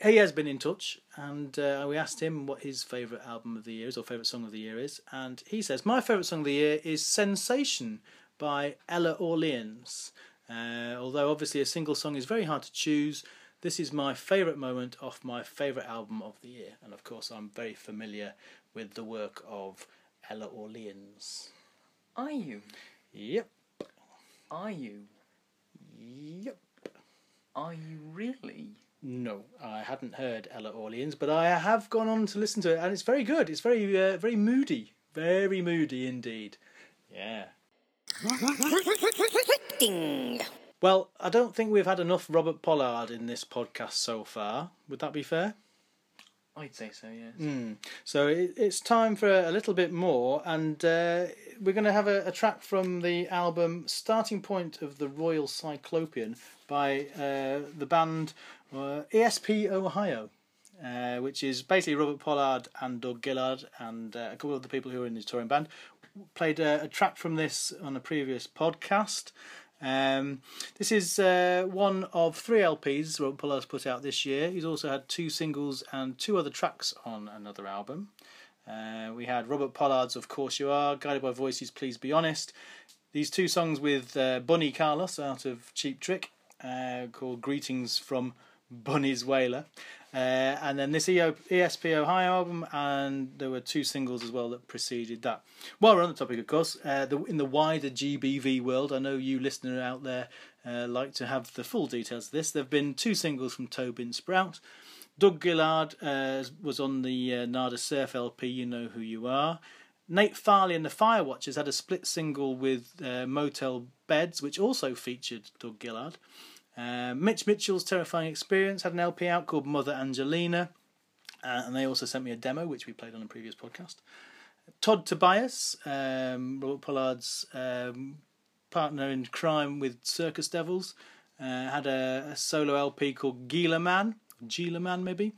he has been in touch, and uh, we asked him what his favourite album of the year is or favourite song of the year is, and he says my favourite song of the year is "Sensation" by Ella Orleans. Uh, although obviously a single song is very hard to choose, this is my favourite moment off my favourite album of the year, and of course I'm very familiar with the work of Ella Orleans. Are you? Yep, Are you? yep. Are you really? No, I hadn't heard Ella Orleans, but I have gone on to listen to it, and it's very good. It's very, uh, very moody, very moody indeed. Yeah. Well, I don't think we've had enough Robert Pollard in this podcast so far. Would that be fair? I'd say so, yes. Mm. So it, it's time for a, little bit more, and uh, we're going to have a, a track from the album "Starting Point of the Royal Cyclopean" by uh, the band uh, ESP Ohio, uh, which is basically Robert Pollard and Doug Gillard and uh, a couple of the people who are in the touring band. Played a, a track from this on a previous podcast. Um, this is uh, one of three LPs Robert Pollard's put out this year. He's also had two singles and two other tracks on another album. Uh, we had Robert Pollard's Of Course You Are, Guided by Voices, Please Be Honest. These two songs with uh, Bunny Carlos out of Cheap Trick uh, called Greetings from Bunny's Whaler. Uh, and then this EO, ESP Ohio album, and there were two singles as well that preceded that. While we're on the topic, of course, uh, the, in the wider GBV world, I know you listener out there uh, like to have the full details of this. There have been two singles from Tobin Sprout. Doug Gillard uh, was on the uh, Nada Surf LP, You Know Who You Are. Nate Farley and the Firewatchers had a split single with uh, Motel Beds, which also featured Doug Gillard. Uh, Mitch Mitchell's Terrifying Experience. Had an LP out called Mother Angelina, uh, and they also sent me a demo, which we played on a previous podcast. Todd Tobias, um, Robert Pollard's um, partner in crime with Circus Devils, uh, had a, a solo LP called Gila Man, Gila Man maybe,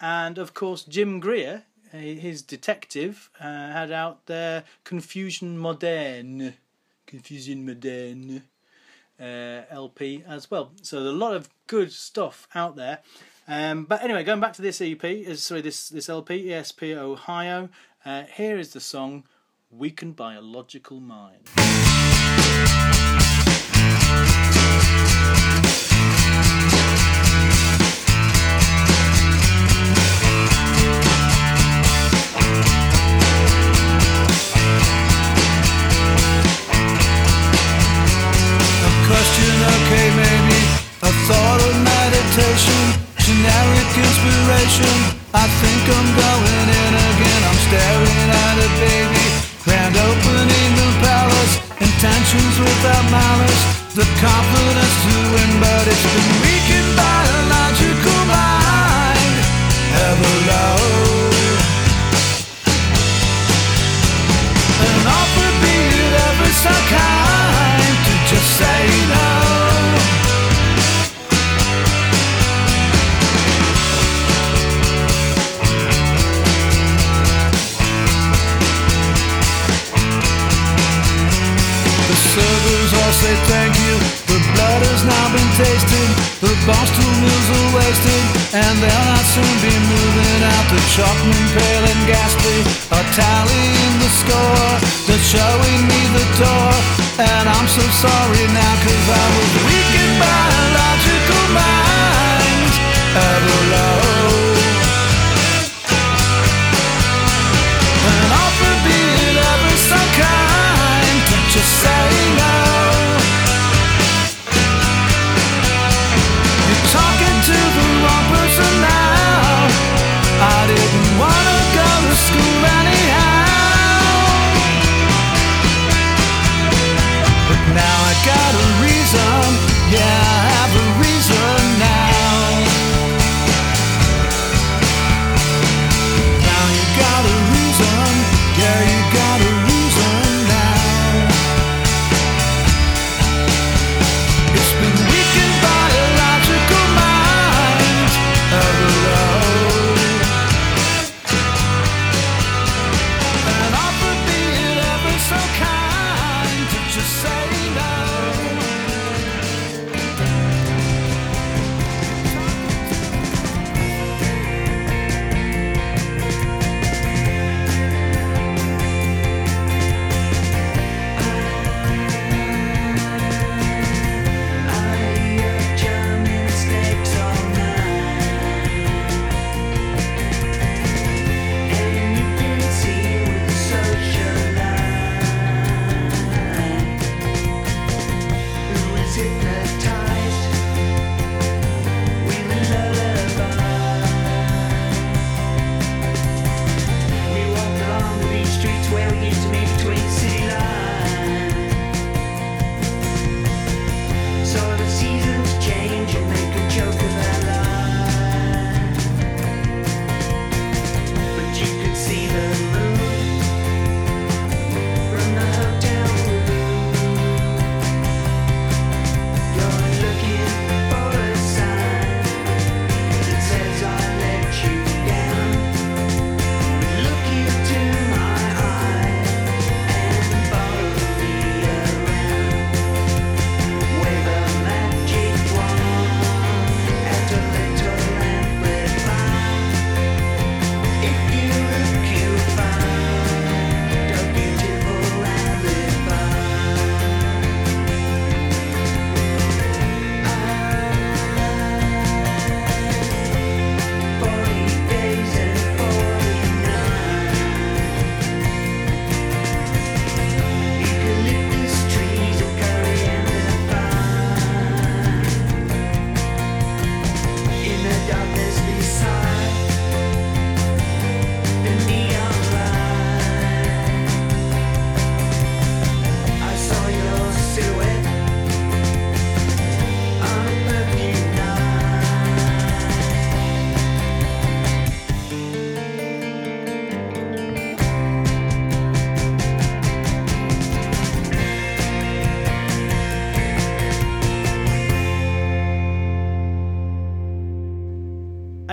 and of course Jim Greer, uh, his detective, uh, had out their Confusion Moderne, Confusion Moderne uh, LP as well. So a lot of good stuff out there. Um, but anyway, going back to this EP, sorry, this this LP, ESP Ohio. Uh, here is the song "Weakened by a Logical Mind." Question, okay, maybe. A thought of meditation. generic inspiration. I think I'm going in again. I'm staring at a baby. Grand opening the palace. Intentions without malice. The confidence to win, but it's been weakened by say thank you. The blood has now been tasted. The boss two meals are wasted, and they'll not soon be moving out. The chalkman pale and ghastly are tallying the score. They're showing me the door, and I'm so sorry now, cause I was weakened by a logical mind. Ever low.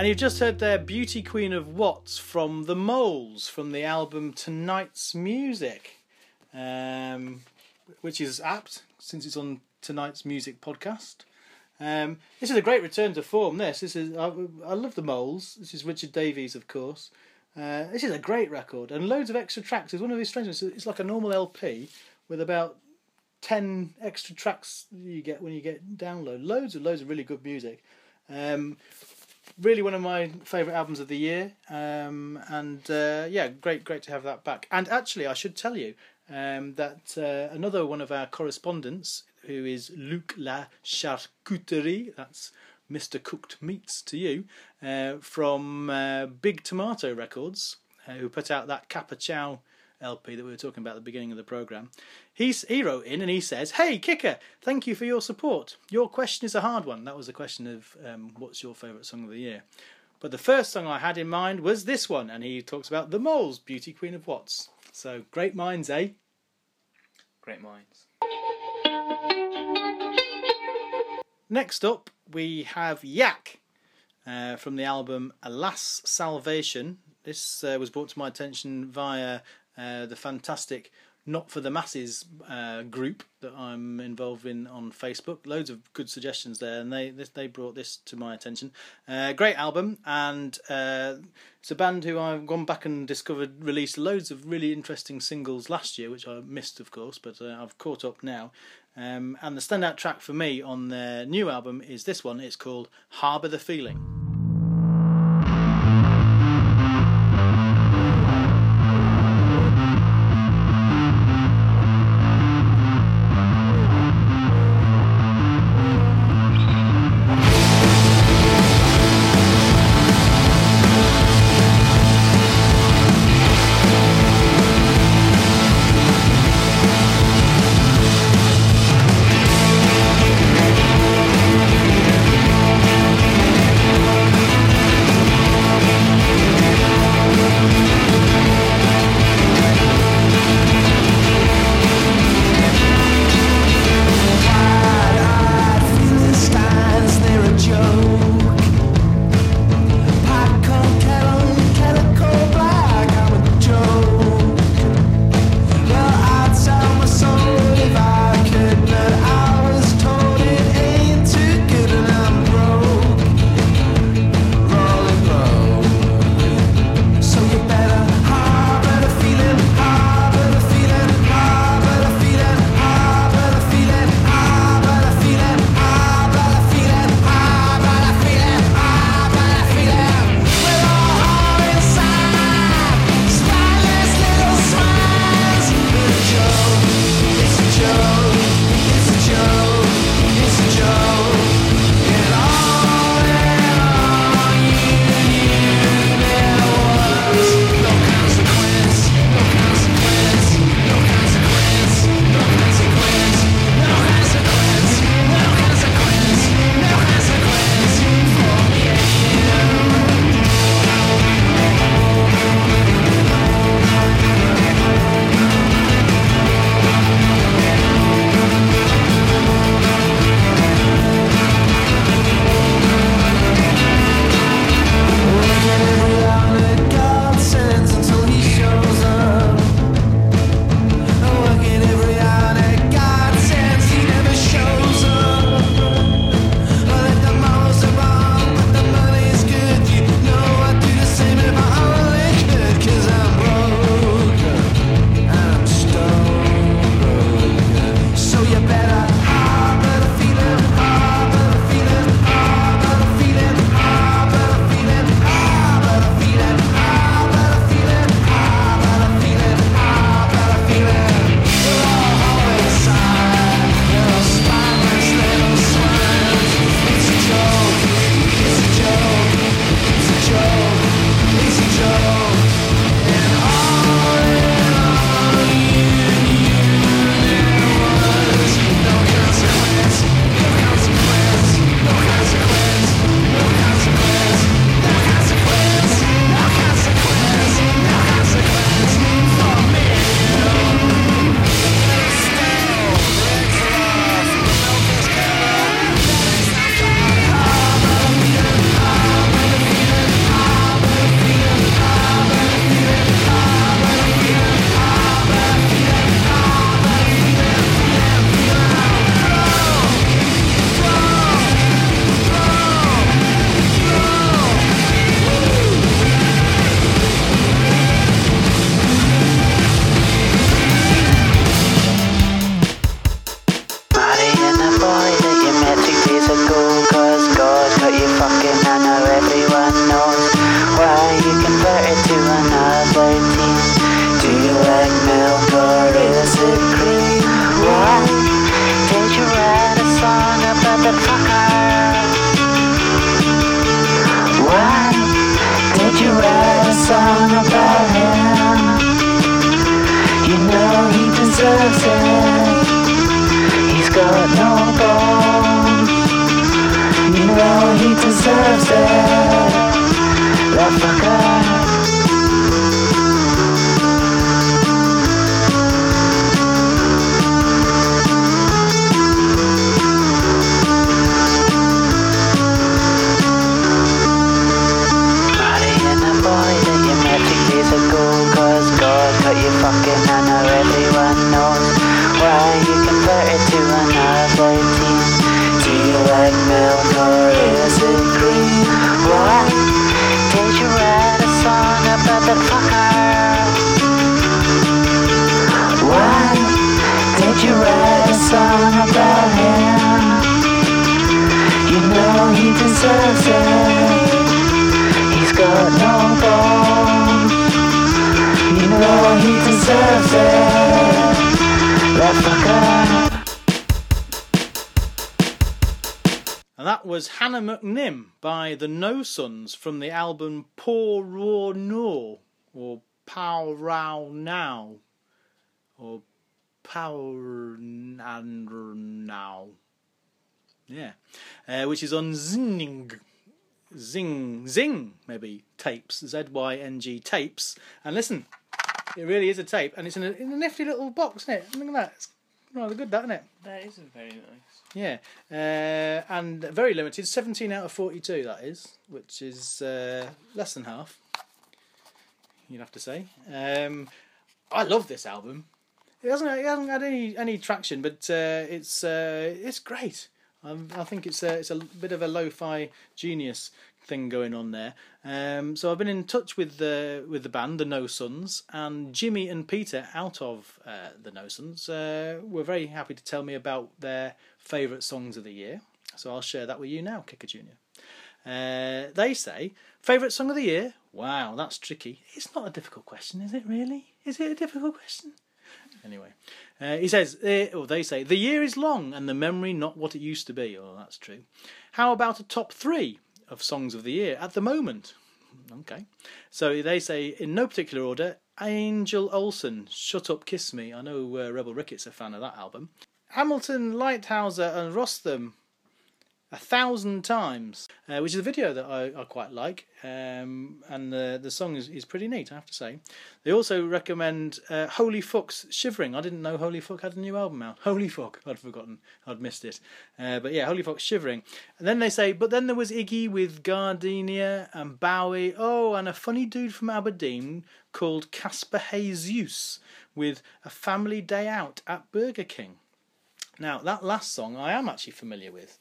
And you've just heard their Beauty Queen of Watts from The Moles from the album Tonight's Music, um, which is apt since it's on tonight's music podcast. Um, this is a great return to form. This, this is I, I love the Moles. This is Richard Davies, of course. Uh, this is a great record and loads of extra tracks. It's one of these strange. It's like a normal LP with about ten extra tracks you get when you get download. Loads and loads of really good music. Um, really one of my favourite albums of the year. Um, and uh, yeah, great, great to have that back. And actually, I should tell you um, that uh, another one of our correspondents, who is Luc La Charcuterie, that's Mr. Cooked Meats to you uh, from uh, Big Tomato Records, uh, who put out that Kappa Chow LP that we were talking about at the beginning of the programme. He's, he wrote in and he says, Hey, Kicker, thank you for your support. Your question is a hard one. That was a question of um, what's your favourite song of the year. But the first song I had in mind was this one, and he talks about The Moles, Beauty Queen of Watts. So, great minds, eh? Great minds. Next up, we have Yak uh, from the album Alas Salvation. This uh, was brought to my attention via uh, the fantastic Not for the Masses uh, group that I'm involved in on Facebook. Loads of good suggestions there, and they they brought this to my attention. Uh, great album, and uh, it's a band who I've gone back and discovered released loads of really interesting singles last year, which I missed, of course, but uh, I've caught up now. Um, and the standout track for me on their new album is this one. It's called Harbour the Feeling. Sons from the album Poor Raw No, or Pow Row Now, or Power and Now. Yeah, uh, which is on Zing, Zing, Zing, maybe tapes, Z Y N G tapes. And listen, it really is a tape, and it's in a, in a nifty little box, isn't it? Look at that. It's rather good, that, isn't it? That is very nice. Yeah, uh, and very limited. Seventeen out of forty-two. That is, which is uh, less than half. You'd have to say. Um, I love this album. It hasn't. It hasn't had any any traction, but uh, it's uh, it's great. Um, I think it's a, it's a bit of a lo-fi genius thing going on there. Um, so I've been in touch with the with the band, the No Sons, and Jimmy and Peter out of uh, the No Sons uh, were very happy to tell me about their favourite songs of the year. So I'll share that with you now, Kicker Junior. Uh, they say favourite song of the year. Wow, that's tricky. It's not a difficult question, is it? Really? Is it a difficult question? Anyway, uh, he says, uh, or they say, the year is long and the memory not what it used to be. Oh, that's true. How about a top three of songs of the year at the moment? Okay. So they say, in no particular order, Angel Olsen, Shut Up Kiss Me. I know uh, Rebel Ricketts a fan of that album. Hamilton, Leithauser, and Rostam a thousand times, uh, which is a video that I, I quite like, um, and the the song is, is pretty neat, I have to say. They also recommend uh, Holy Fuck's Shivering. I didn't know Holy Fuck had a new album out. Holy Fuck, I'd forgotten, I'd missed it. Uh, but yeah, Holy Fuck's Shivering. And then they say, but then there was Iggy with Gardenia and Bowie. Oh, and a funny dude from Aberdeen called Casper Jesus with a family day out at Burger King. Now that last song I am actually familiar with.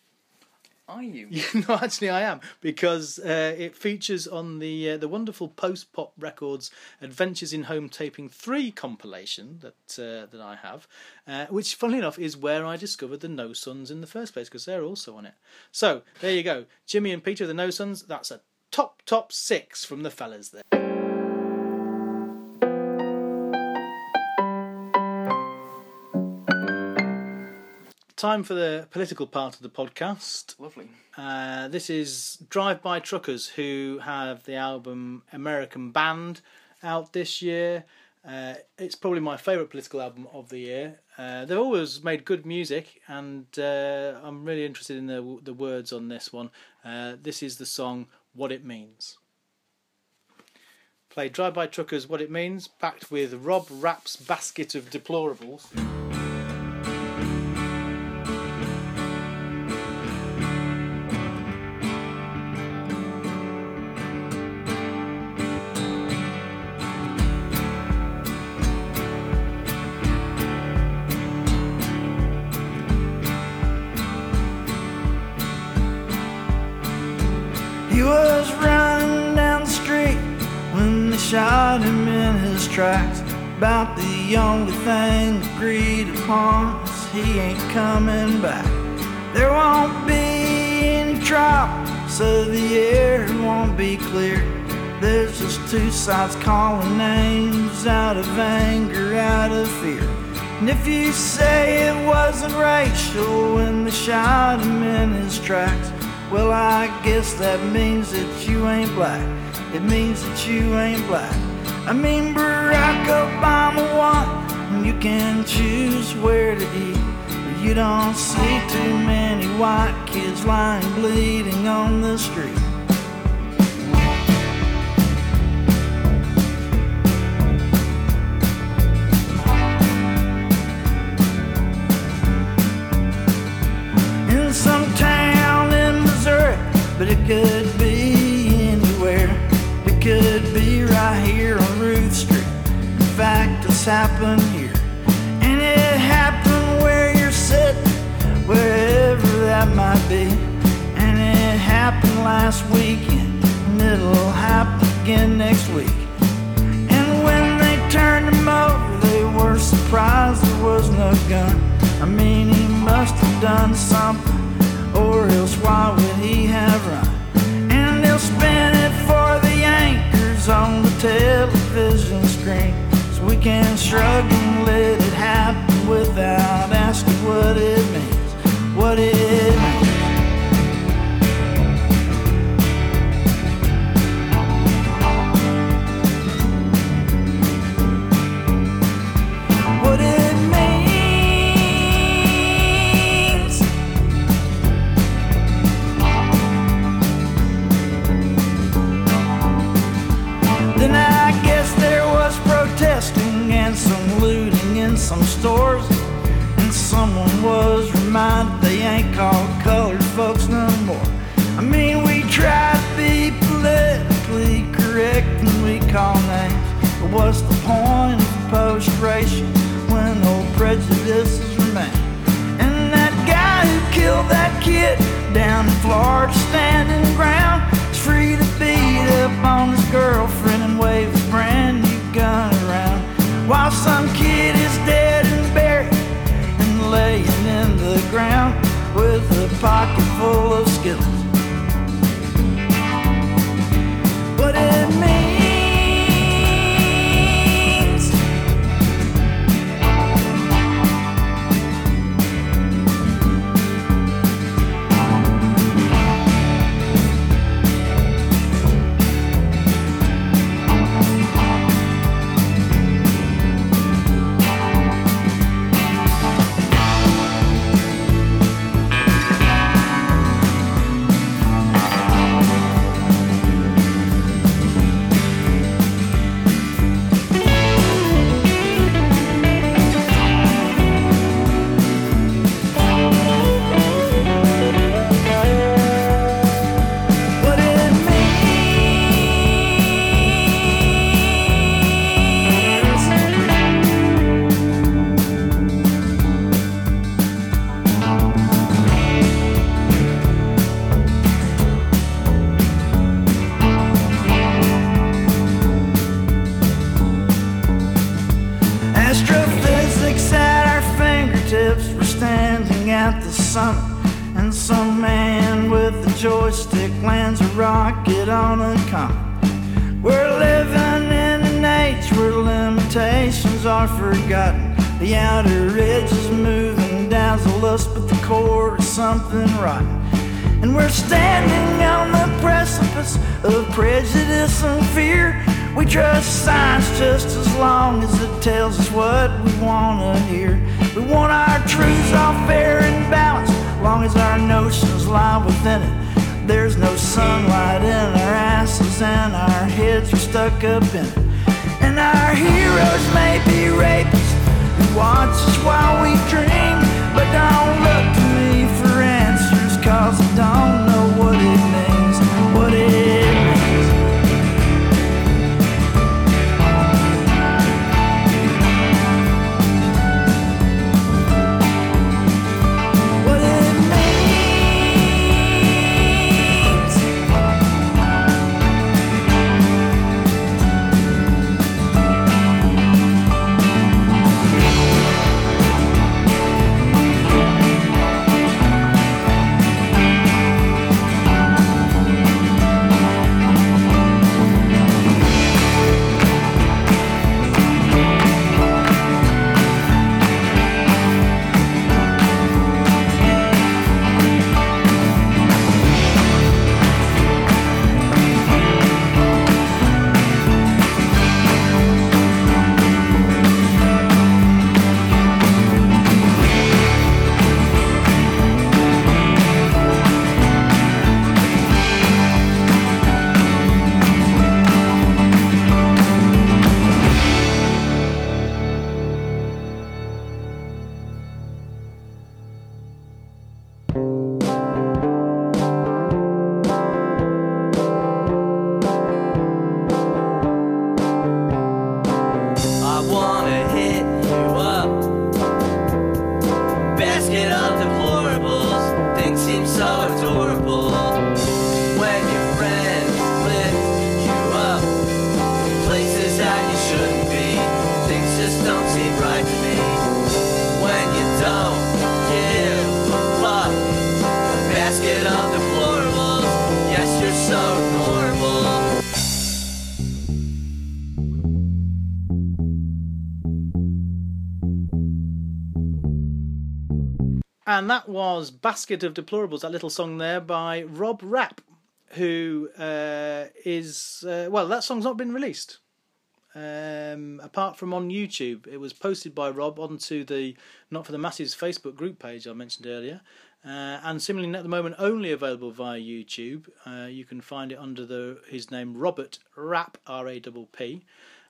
Are you? [LAUGHS] no, actually, I am because uh, it features on the uh, the wonderful post pop records Adventures in Home Taping Three compilation that uh, that I have, uh, which, funnily enough, is where I discovered the No Sons in the first place because they're also on it. So there you go, Jimmy and Peter, the No Sons. That's a top top six from the fellas there. Time for the political part of the podcast. Lovely. Uh, this is Drive By Truckers, who have the album American Band out this year. Uh, it's probably my favourite political album of the year. Uh, they've always made good music, and uh, I'm really interested in the the words on this one. Uh, this is the song "What It Means." Play Drive By Truckers, "What It Means," backed with Rob Rapp's basket of deplorables. About the only thing agreed upon is he ain't coming back. There won't be any trial, so the air won't be clear. There's just two sides calling names out of anger, out of fear. And if you say it wasn't racial when they shot him in his tracks, well, I guess that means that you ain't black. It means that you ain't black. I mean, Barack Obama won, and you can choose where to eat. But you don't see too many white kids lying bleeding on the street. in some town in Missouri, but it could be happened here. And it happened where you're sitting, wherever that might be. And it happened last weekend, and it'll happen again next week. And when they turned him over, they were surprised there was no gun. I mean, he must have done something, or else why would he have run? And they'll spin it for the anchors on the television screen. We can shrug and let it happen without asking what it means. What it means. Some stores. And someone was reminded they ain't called colored folks no more. I mean, we try to be politically correct and we call names. But what's the point of post-racial when old prejudices remain? And that guy who killed that kid down in Florida standing ground is free to beat up on his girlfriend and wave his brand new gun around. While some kid ground with a pocket full of something rotten. And we're standing on the precipice of prejudice and fear. We trust science just as long as it tells us what we want to hear. We want our truths all fair and balanced, long as our notions lie within it. There's no sunlight in our asses, and our heads are stuck up in it. And our heroes may be rapists who watch us while we dream, but don't look answers, cause I don't know what it means. And that was Basket of Deplorables, that little song there by Rob Rapp, who uh, is, uh, well, that song's not been released. Um, apart from on YouTube, it was posted by Rob onto the Not for the Masses Facebook group page I mentioned earlier. Uh, and similarly, at the moment, only available via YouTube. Uh, you can find it under the his name Robert Rapp R A P P.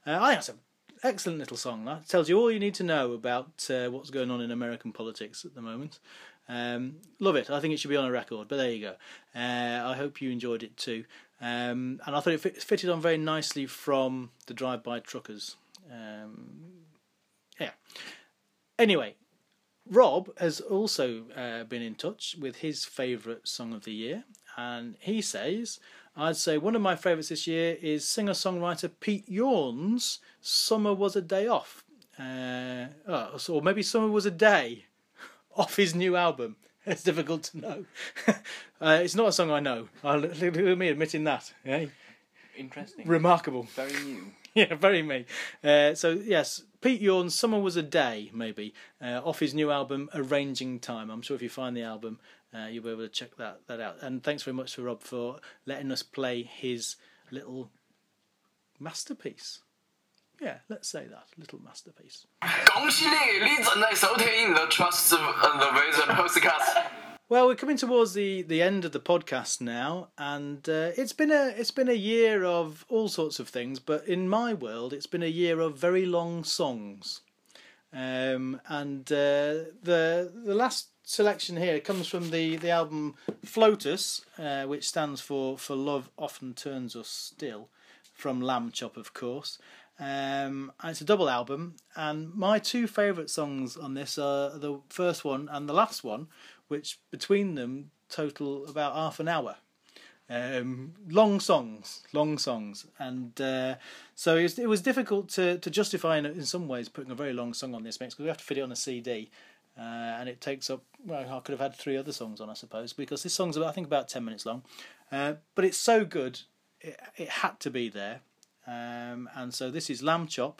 Uh, I think that's an excellent little song. That tells you all you need to know about uh, what's going on in American politics at the moment. Um, love it. I think it should be on a record. But there you go. Uh, I hope you enjoyed it too. Um, and I thought it fit, fitted on very nicely from the Drive-By Truckers. Um, yeah. Anyway, Rob has also uh, been in touch with his favourite song of the year, and he says, I'd say one of my favourites this year is singer songwriter Pete Yorn's Summer Was a Day Off. Uh, oh, so- or maybe Summer Was a Day [LAUGHS] off his new album. [LAUGHS] It's difficult to know. [LAUGHS] uh, it's not a song I know. I'll, look at me admitting that. eh? Interesting. Remarkable. Very new. yeah, very me. Uh, so yes, Pete Yorn's "Summer Was a Day" maybe uh, off his new album "Arranging Time." I'm sure if you find the album, uh, you'll be able to check that that out. And thanks very much to Rob for letting us play his little masterpiece. Yeah, let's say that little masterpiece. Well, we're coming towards the, the end of the podcast now, and uh, it's been a it's been a year of all sorts of things. But in my world, it's been a year of very long songs, um, and uh, the the last selection here comes from the, the album FLOTUS, uh, which stands for for love often turns us still, from Lambchop, of course. Um, and it's a double album, and my two favourite songs on this are the first one and the last one, which between them total about half an hour. Um, long songs, long songs, and uh, so it was, it was difficult to, to justify in, in some ways putting a very long song on this mix because we have to fit it on a CD, uh, and it takes up. Well, I could have had three other songs on, I suppose, because this song's about I think about ten minutes long, uh, but it's so good, it, it had to be there, um, and so this is Lambchop,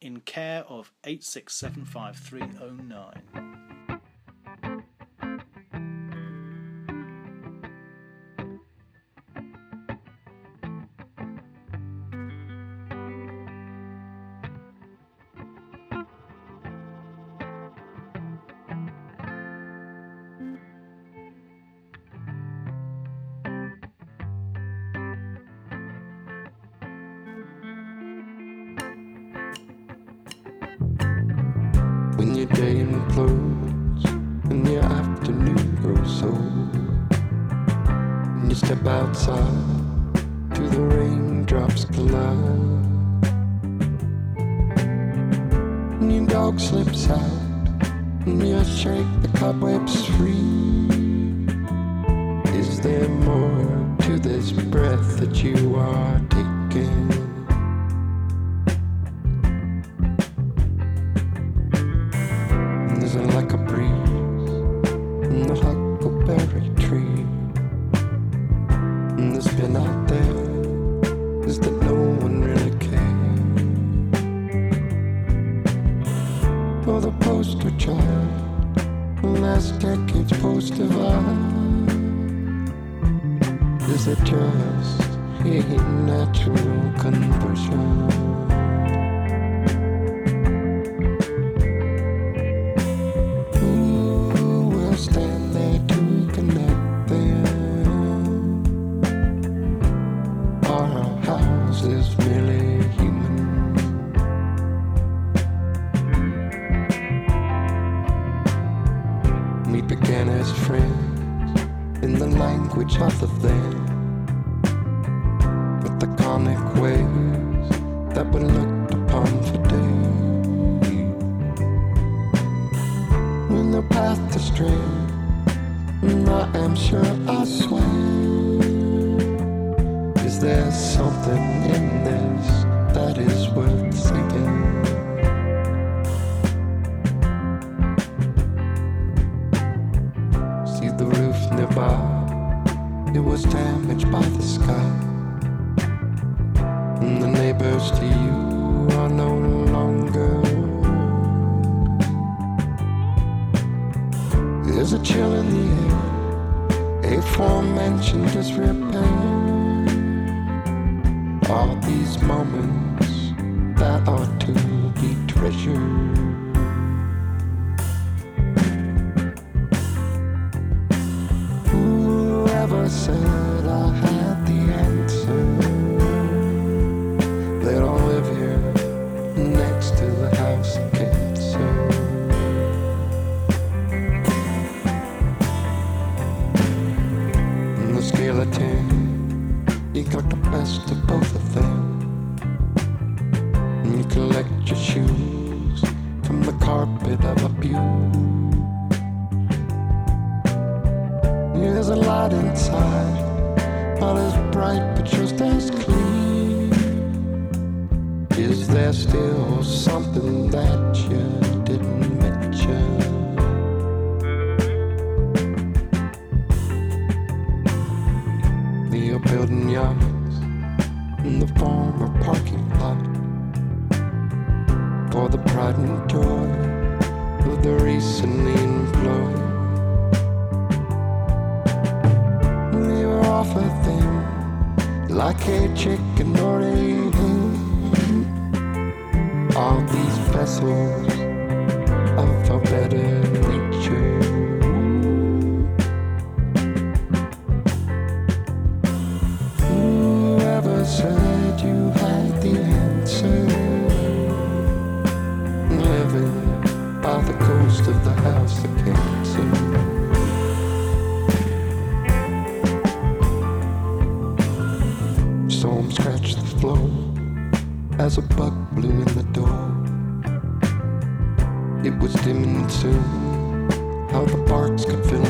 in care of eight six seven five three oh nine. Carpet of abuse. There's a light inside, not as bright but just as clean. Is there still something that you didn't mention? Building yards in the former parking lot for the pride and joy of the recently employed. We were off a thing like a chicken or a hen. All these vessels of a better nature. Of the house of cancer. Storm scratched the floor as a bug blew in the door. It was dimming soon, how the barks could fill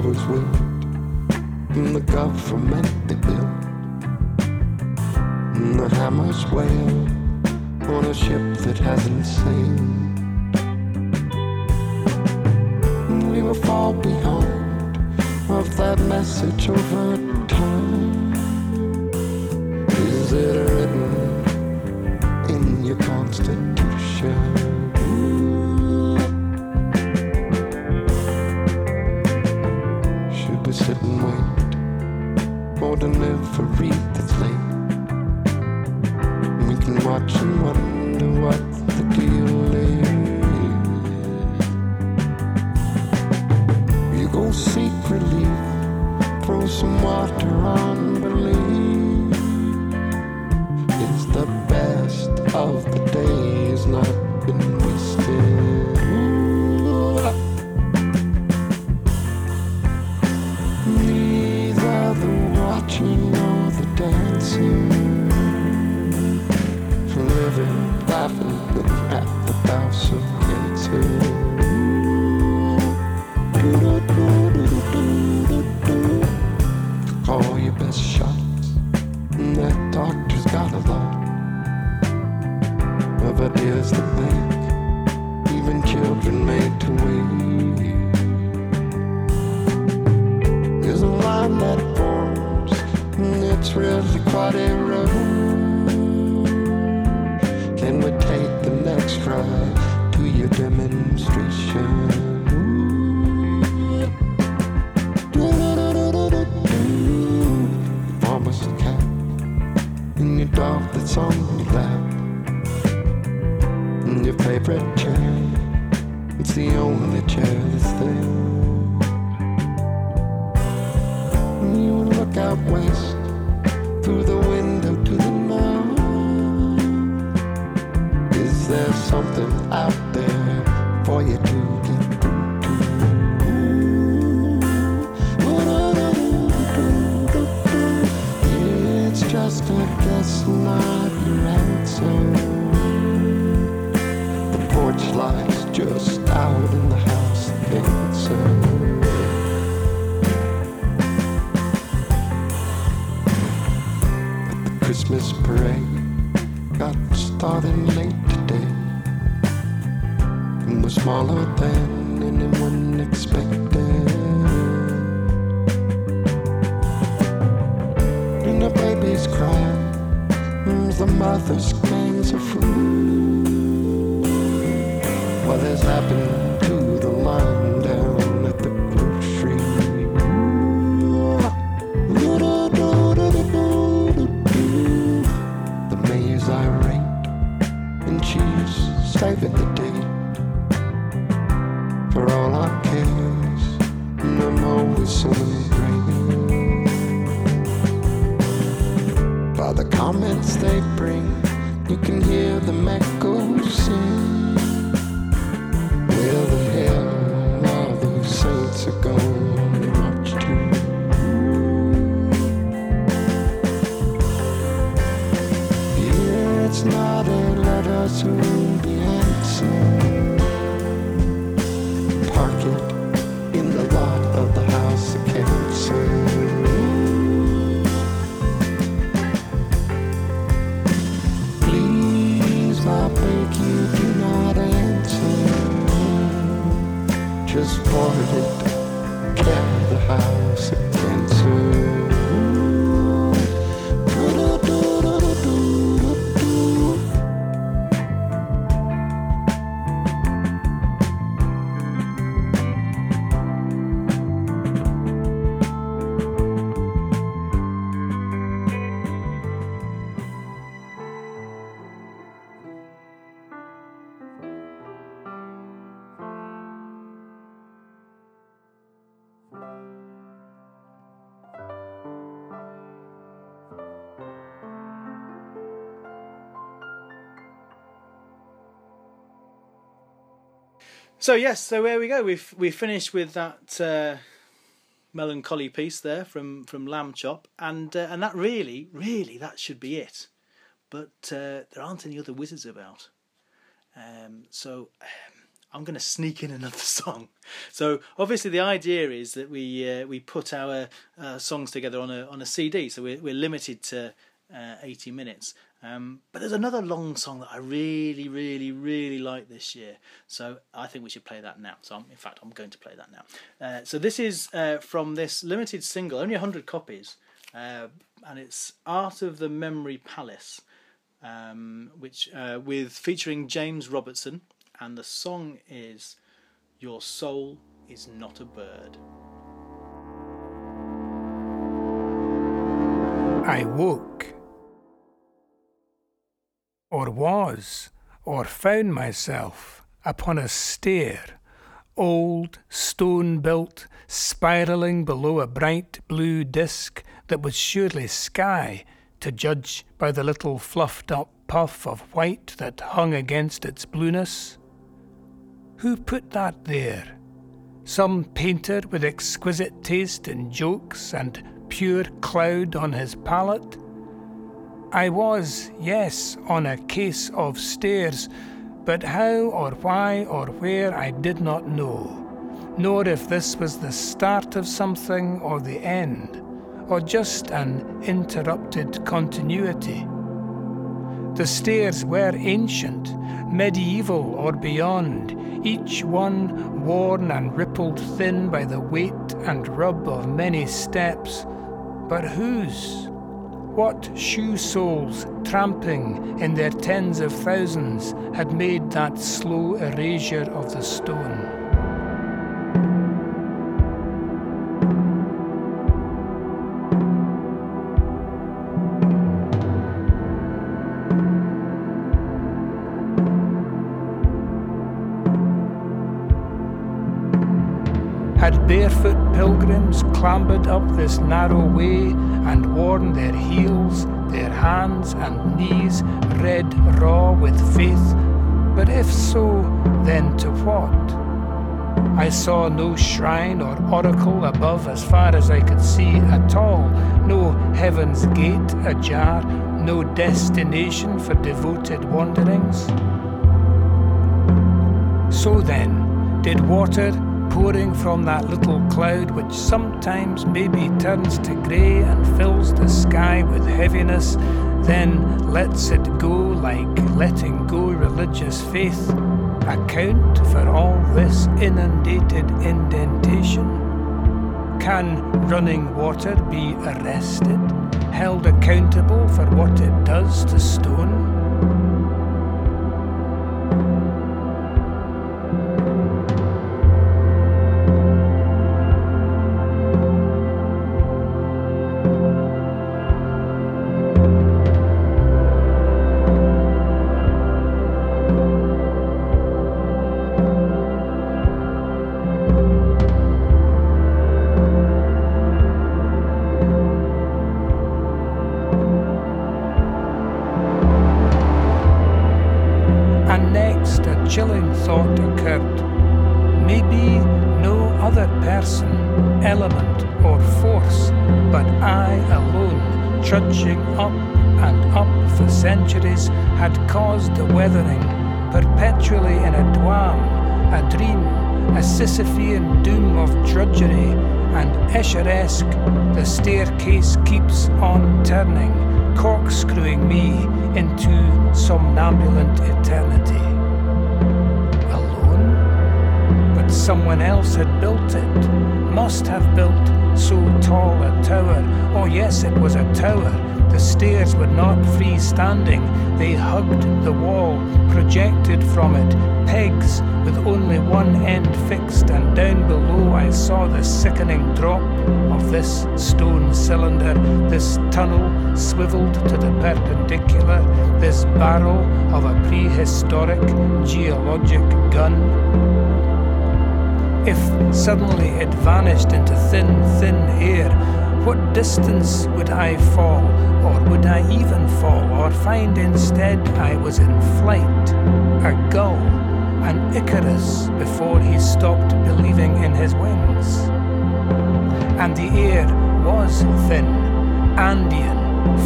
Flowers wilt in the government they built. And the hammers wail on a ship that hasn't sailed. We will fall behind of that message over time. Is it written in your constitution? Delivery that's late. We can watch and wonder. It's not a letter soon be answered. Park it in the lot of the house of cancer. Please, I beg you, do not answer. Just forward it, So yes, so there we go. We've we finished with that uh, melancholy piece there from from Lambchop, and uh, and that really, really, that should be it. But uh, there aren't any other wizards about, um, so um, I'm going to sneak in another [LAUGHS] song. So obviously the idea is that we uh, we put our uh, songs together on a on a CD, so we're we're limited to uh, 80 minutes. Um, but there's another long song that I really, really, really like this year. So I think we should play that now. So I'm, in fact, I'm going to play that now. Uh, so this is uh, from this limited single, only 100 copies, uh, and it's "Art of the Memory Palace," um, which uh, with featuring James Robertson, and the song is "Your Soul Is Not a Bird." I woke, or was, or found myself upon a stair, old, stone built, spiralling below a bright blue disk that was surely sky, to judge by the little fluffed up puff of white that hung against its blueness. Who put that there? Some painter with exquisite taste in jokes and pure cloud on his palette? I was, yes, on a case of stairs, but how or why or where I did not know, nor if this was the start of something or the end, or just an interrupted continuity. The stairs were ancient, medieval or beyond, each one worn and rippled thin by the weight and rub of many steps. But whose? What shoe soles, tramping in their tens of thousands, had made that slow erasure of the stone? Had barefoot pilgrims clambered up this narrow way and worn their heels, their hands and knees red raw with faith? But if so, then to what? I saw no shrine or oracle above as far as I could see at all, no heaven's gate ajar, no destination for devoted wanderings. So then, did water pouring from that little cloud, which sometimes maybe turns to grey and fills the sky with heaviness, then lets it go like letting go religious faith, account for all this inundated indentation? Can running water be arrested, held accountable for what it does to stone? Sisyphean doom of drudgery, and Escheresque, the staircase keeps on turning, corkscrewing me into somnambulant eternity. Alone? But someone else had built it, must have built so tall a tower. Oh, yes, it was a tower. The stairs were not freestanding, they hugged the wall, projected from it, pegs with only one end fixed, and down below I saw the sickening drop of this stone cylinder, this tunnel swiveled to the perpendicular, this barrel of a prehistoric geologic gun. If suddenly it vanished into thin, thin air, what distance would I fall, or would I even fall, or find instead I was in flight, a gull, an Icarus before he stopped believing in his wings? And the air was thin, Andean,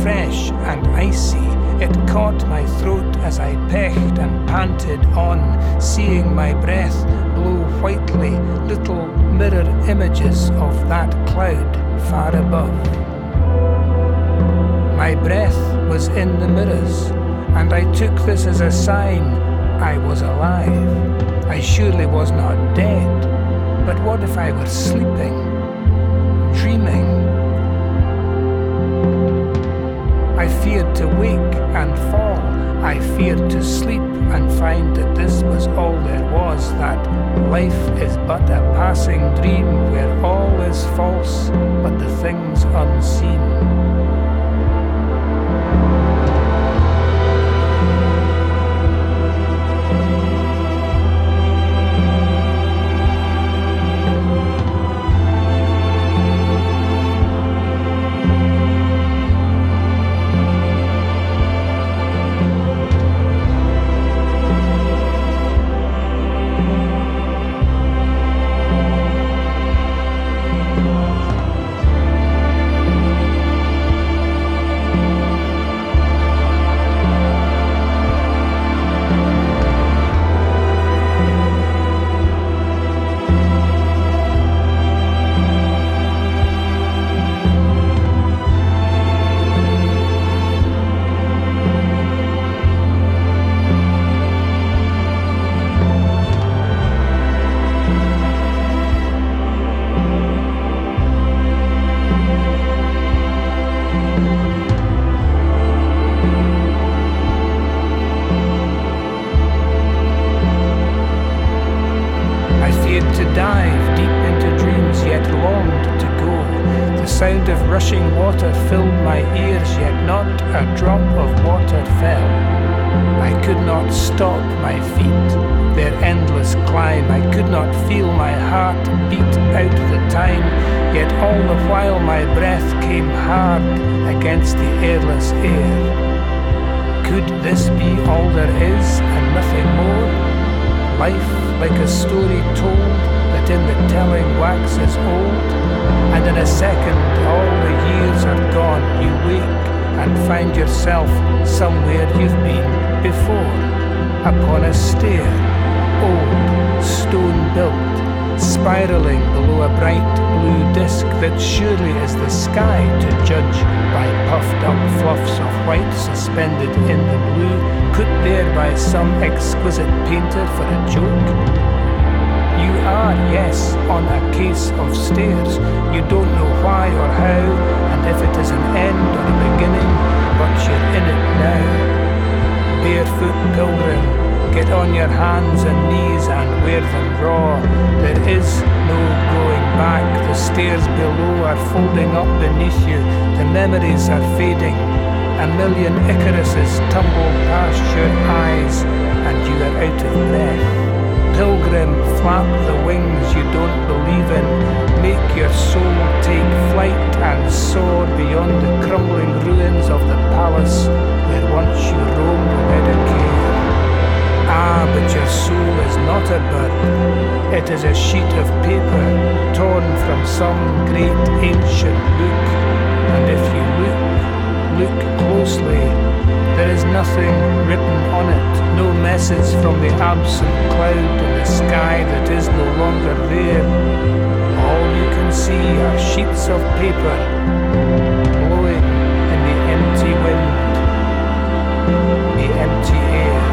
fresh and icy. It caught my throat as I pecked and panted on, seeing my breath blow whitely little mirror images of that cloud far above. My breath was in the mirrors, and I took this as a sign I was alive. I surely was not dead, but what if I were sleeping, dreaming? I feared to wake and fall. I feared to sleep and find that this was all there was, that life is but a passing dream where all is false but the things unseen. Spiraling below a bright blue disk that surely is the sky to judge by puffed up fluffs of white suspended in the blue, put there by some exquisite painter for a joke. You are, yes, on a case of stairs. You don't know why or how, and if it is an end or a beginning, but you're in it now. Barefoot pilgrim, get on your hands and knees and wear them raw. There is no going back. The stairs below are folding up beneath you. The memories are fading. A million Icaruses tumble past your eyes, and you are out of breath. Pilgrim, flap the wings you don't believe in. Make your soul take flight and soar beyond the crumbling ruins of the palace where once you roamed without a care. Ah, but your soul is not a bird. It is a sheet of paper torn from some great ancient book. And if you look, look closely, there is nothing written on it, no message from the absent cloud in the sky that is no longer there. All you can see are sheets of paper blowing in the empty wind, the empty air.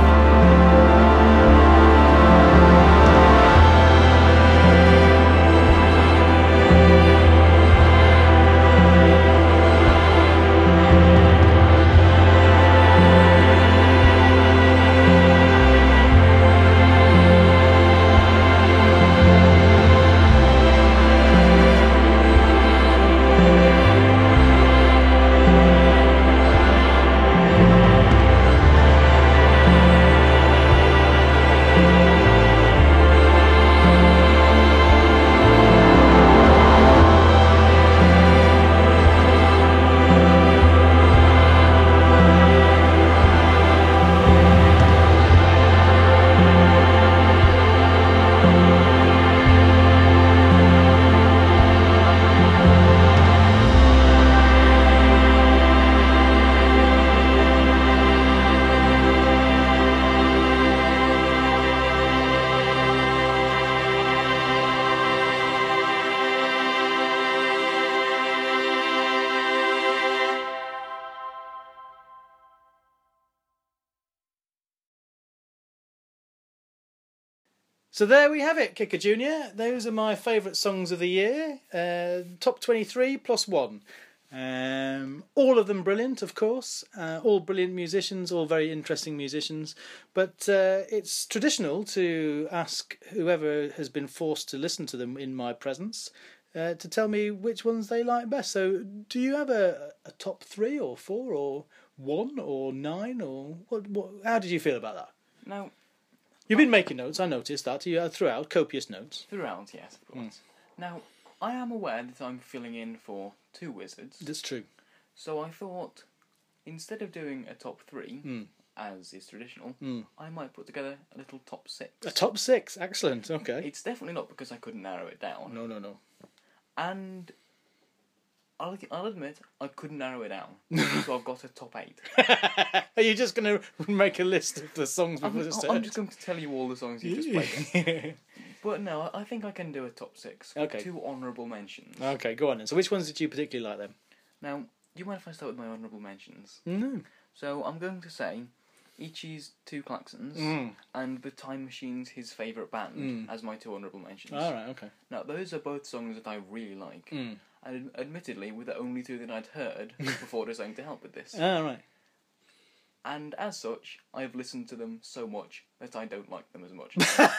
So there we have it, Kicker Junior. Those are my favourite songs of the year. Uh, top 23 plus one. Um, all of them brilliant, of course. Uh, all brilliant musicians, all very interesting musicians. But uh, it's traditional to ask whoever has been forced to listen to them in my presence uh, to tell me which ones they like best. So, do you have a, a top three or four or one or nine or what? what how did you feel about that? Now, You've been making notes. I noticed that you uh, throughout copious notes. throughout, yes, of course. Now, I am aware that I'm filling in for two wizards. That's true. So I thought, instead of doing a top three, Mm. as is traditional, Mm. I might put together a little top six. A top six, excellent. Okay. It's definitely not because I couldn't narrow it down. No, no, no. And I'll, I'll admit, I couldn't narrow it down. [LAUGHS] so I've got a top eight. [LAUGHS] Are you just going to make a list of the songs we've I'm, I'm just going to tell you all the songs you just played. [LAUGHS] but no, I think I can do a top six. Okay. Two honourable mentions. Okay, go on then. So, which ones did you particularly like then? Now, do you mind if I start with my honourable mentions? No. So I'm going to say Ichi's Two Klaxons Mm. and The Time Machine's His Favourite Band Mm. as my two honourable mentions. All right, okay. Now, those are both songs that I really like. Mm. And admittedly, were the only two that I'd heard [LAUGHS] before deciding to help with this. All right. And as such, I've listened to them so much that I don't like them as much. [LAUGHS]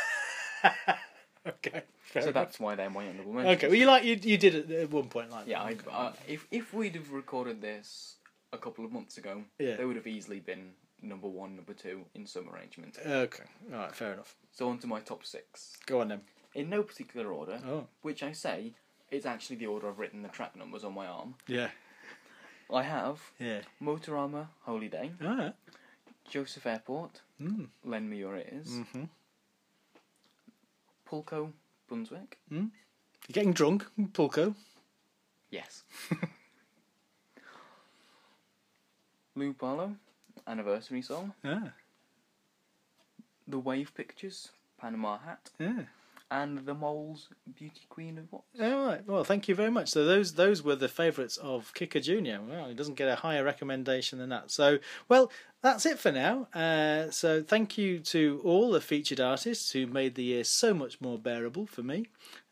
[LAUGHS] okay. Fair so enough. that's why they're my honourable mentions. Okay, well, you like you, you did it at one point like Yeah. I, uh, if if we'd have recorded this a couple of months ago, Yeah. they would have easily been number one, number two in some arrangement. Okay, all right, fair enough. So on to my top six. Go on then. In no particular order, Oh. which I say is actually the order I've written the track numbers on my arm. Yeah. I have Yeah. Motorama Holy Day, right. Joseph Airport, Mm. Lend Me Your Ears, Mm-hmm. Pulco Brunswick, Mm. You're getting drunk, Pulco. yes, [LAUGHS] Lou Barlow Anniversary Song, Ah. The Wave Pictures Panama Hat, Yeah. And The Mole's Beauty Queen of What? All right. Well, thank you very much. So those those were the favourites of Kicker Junior. Well, he doesn't get a higher recommendation than that. So, well, that's it for now. Uh, so thank you to all the featured artists who made the year so much more bearable for me.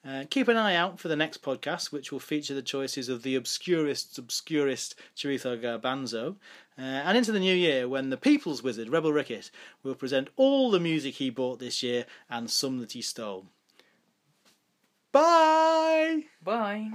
Uh, keep an eye out for the next podcast, which will feature the choices of the obscurest, obscurest Chorizo Garbanzo. Uh, and into the new year, when the People's Wizard, Rebel Rickett, will present all the music he bought this year and some that he stole. Bye! Bye!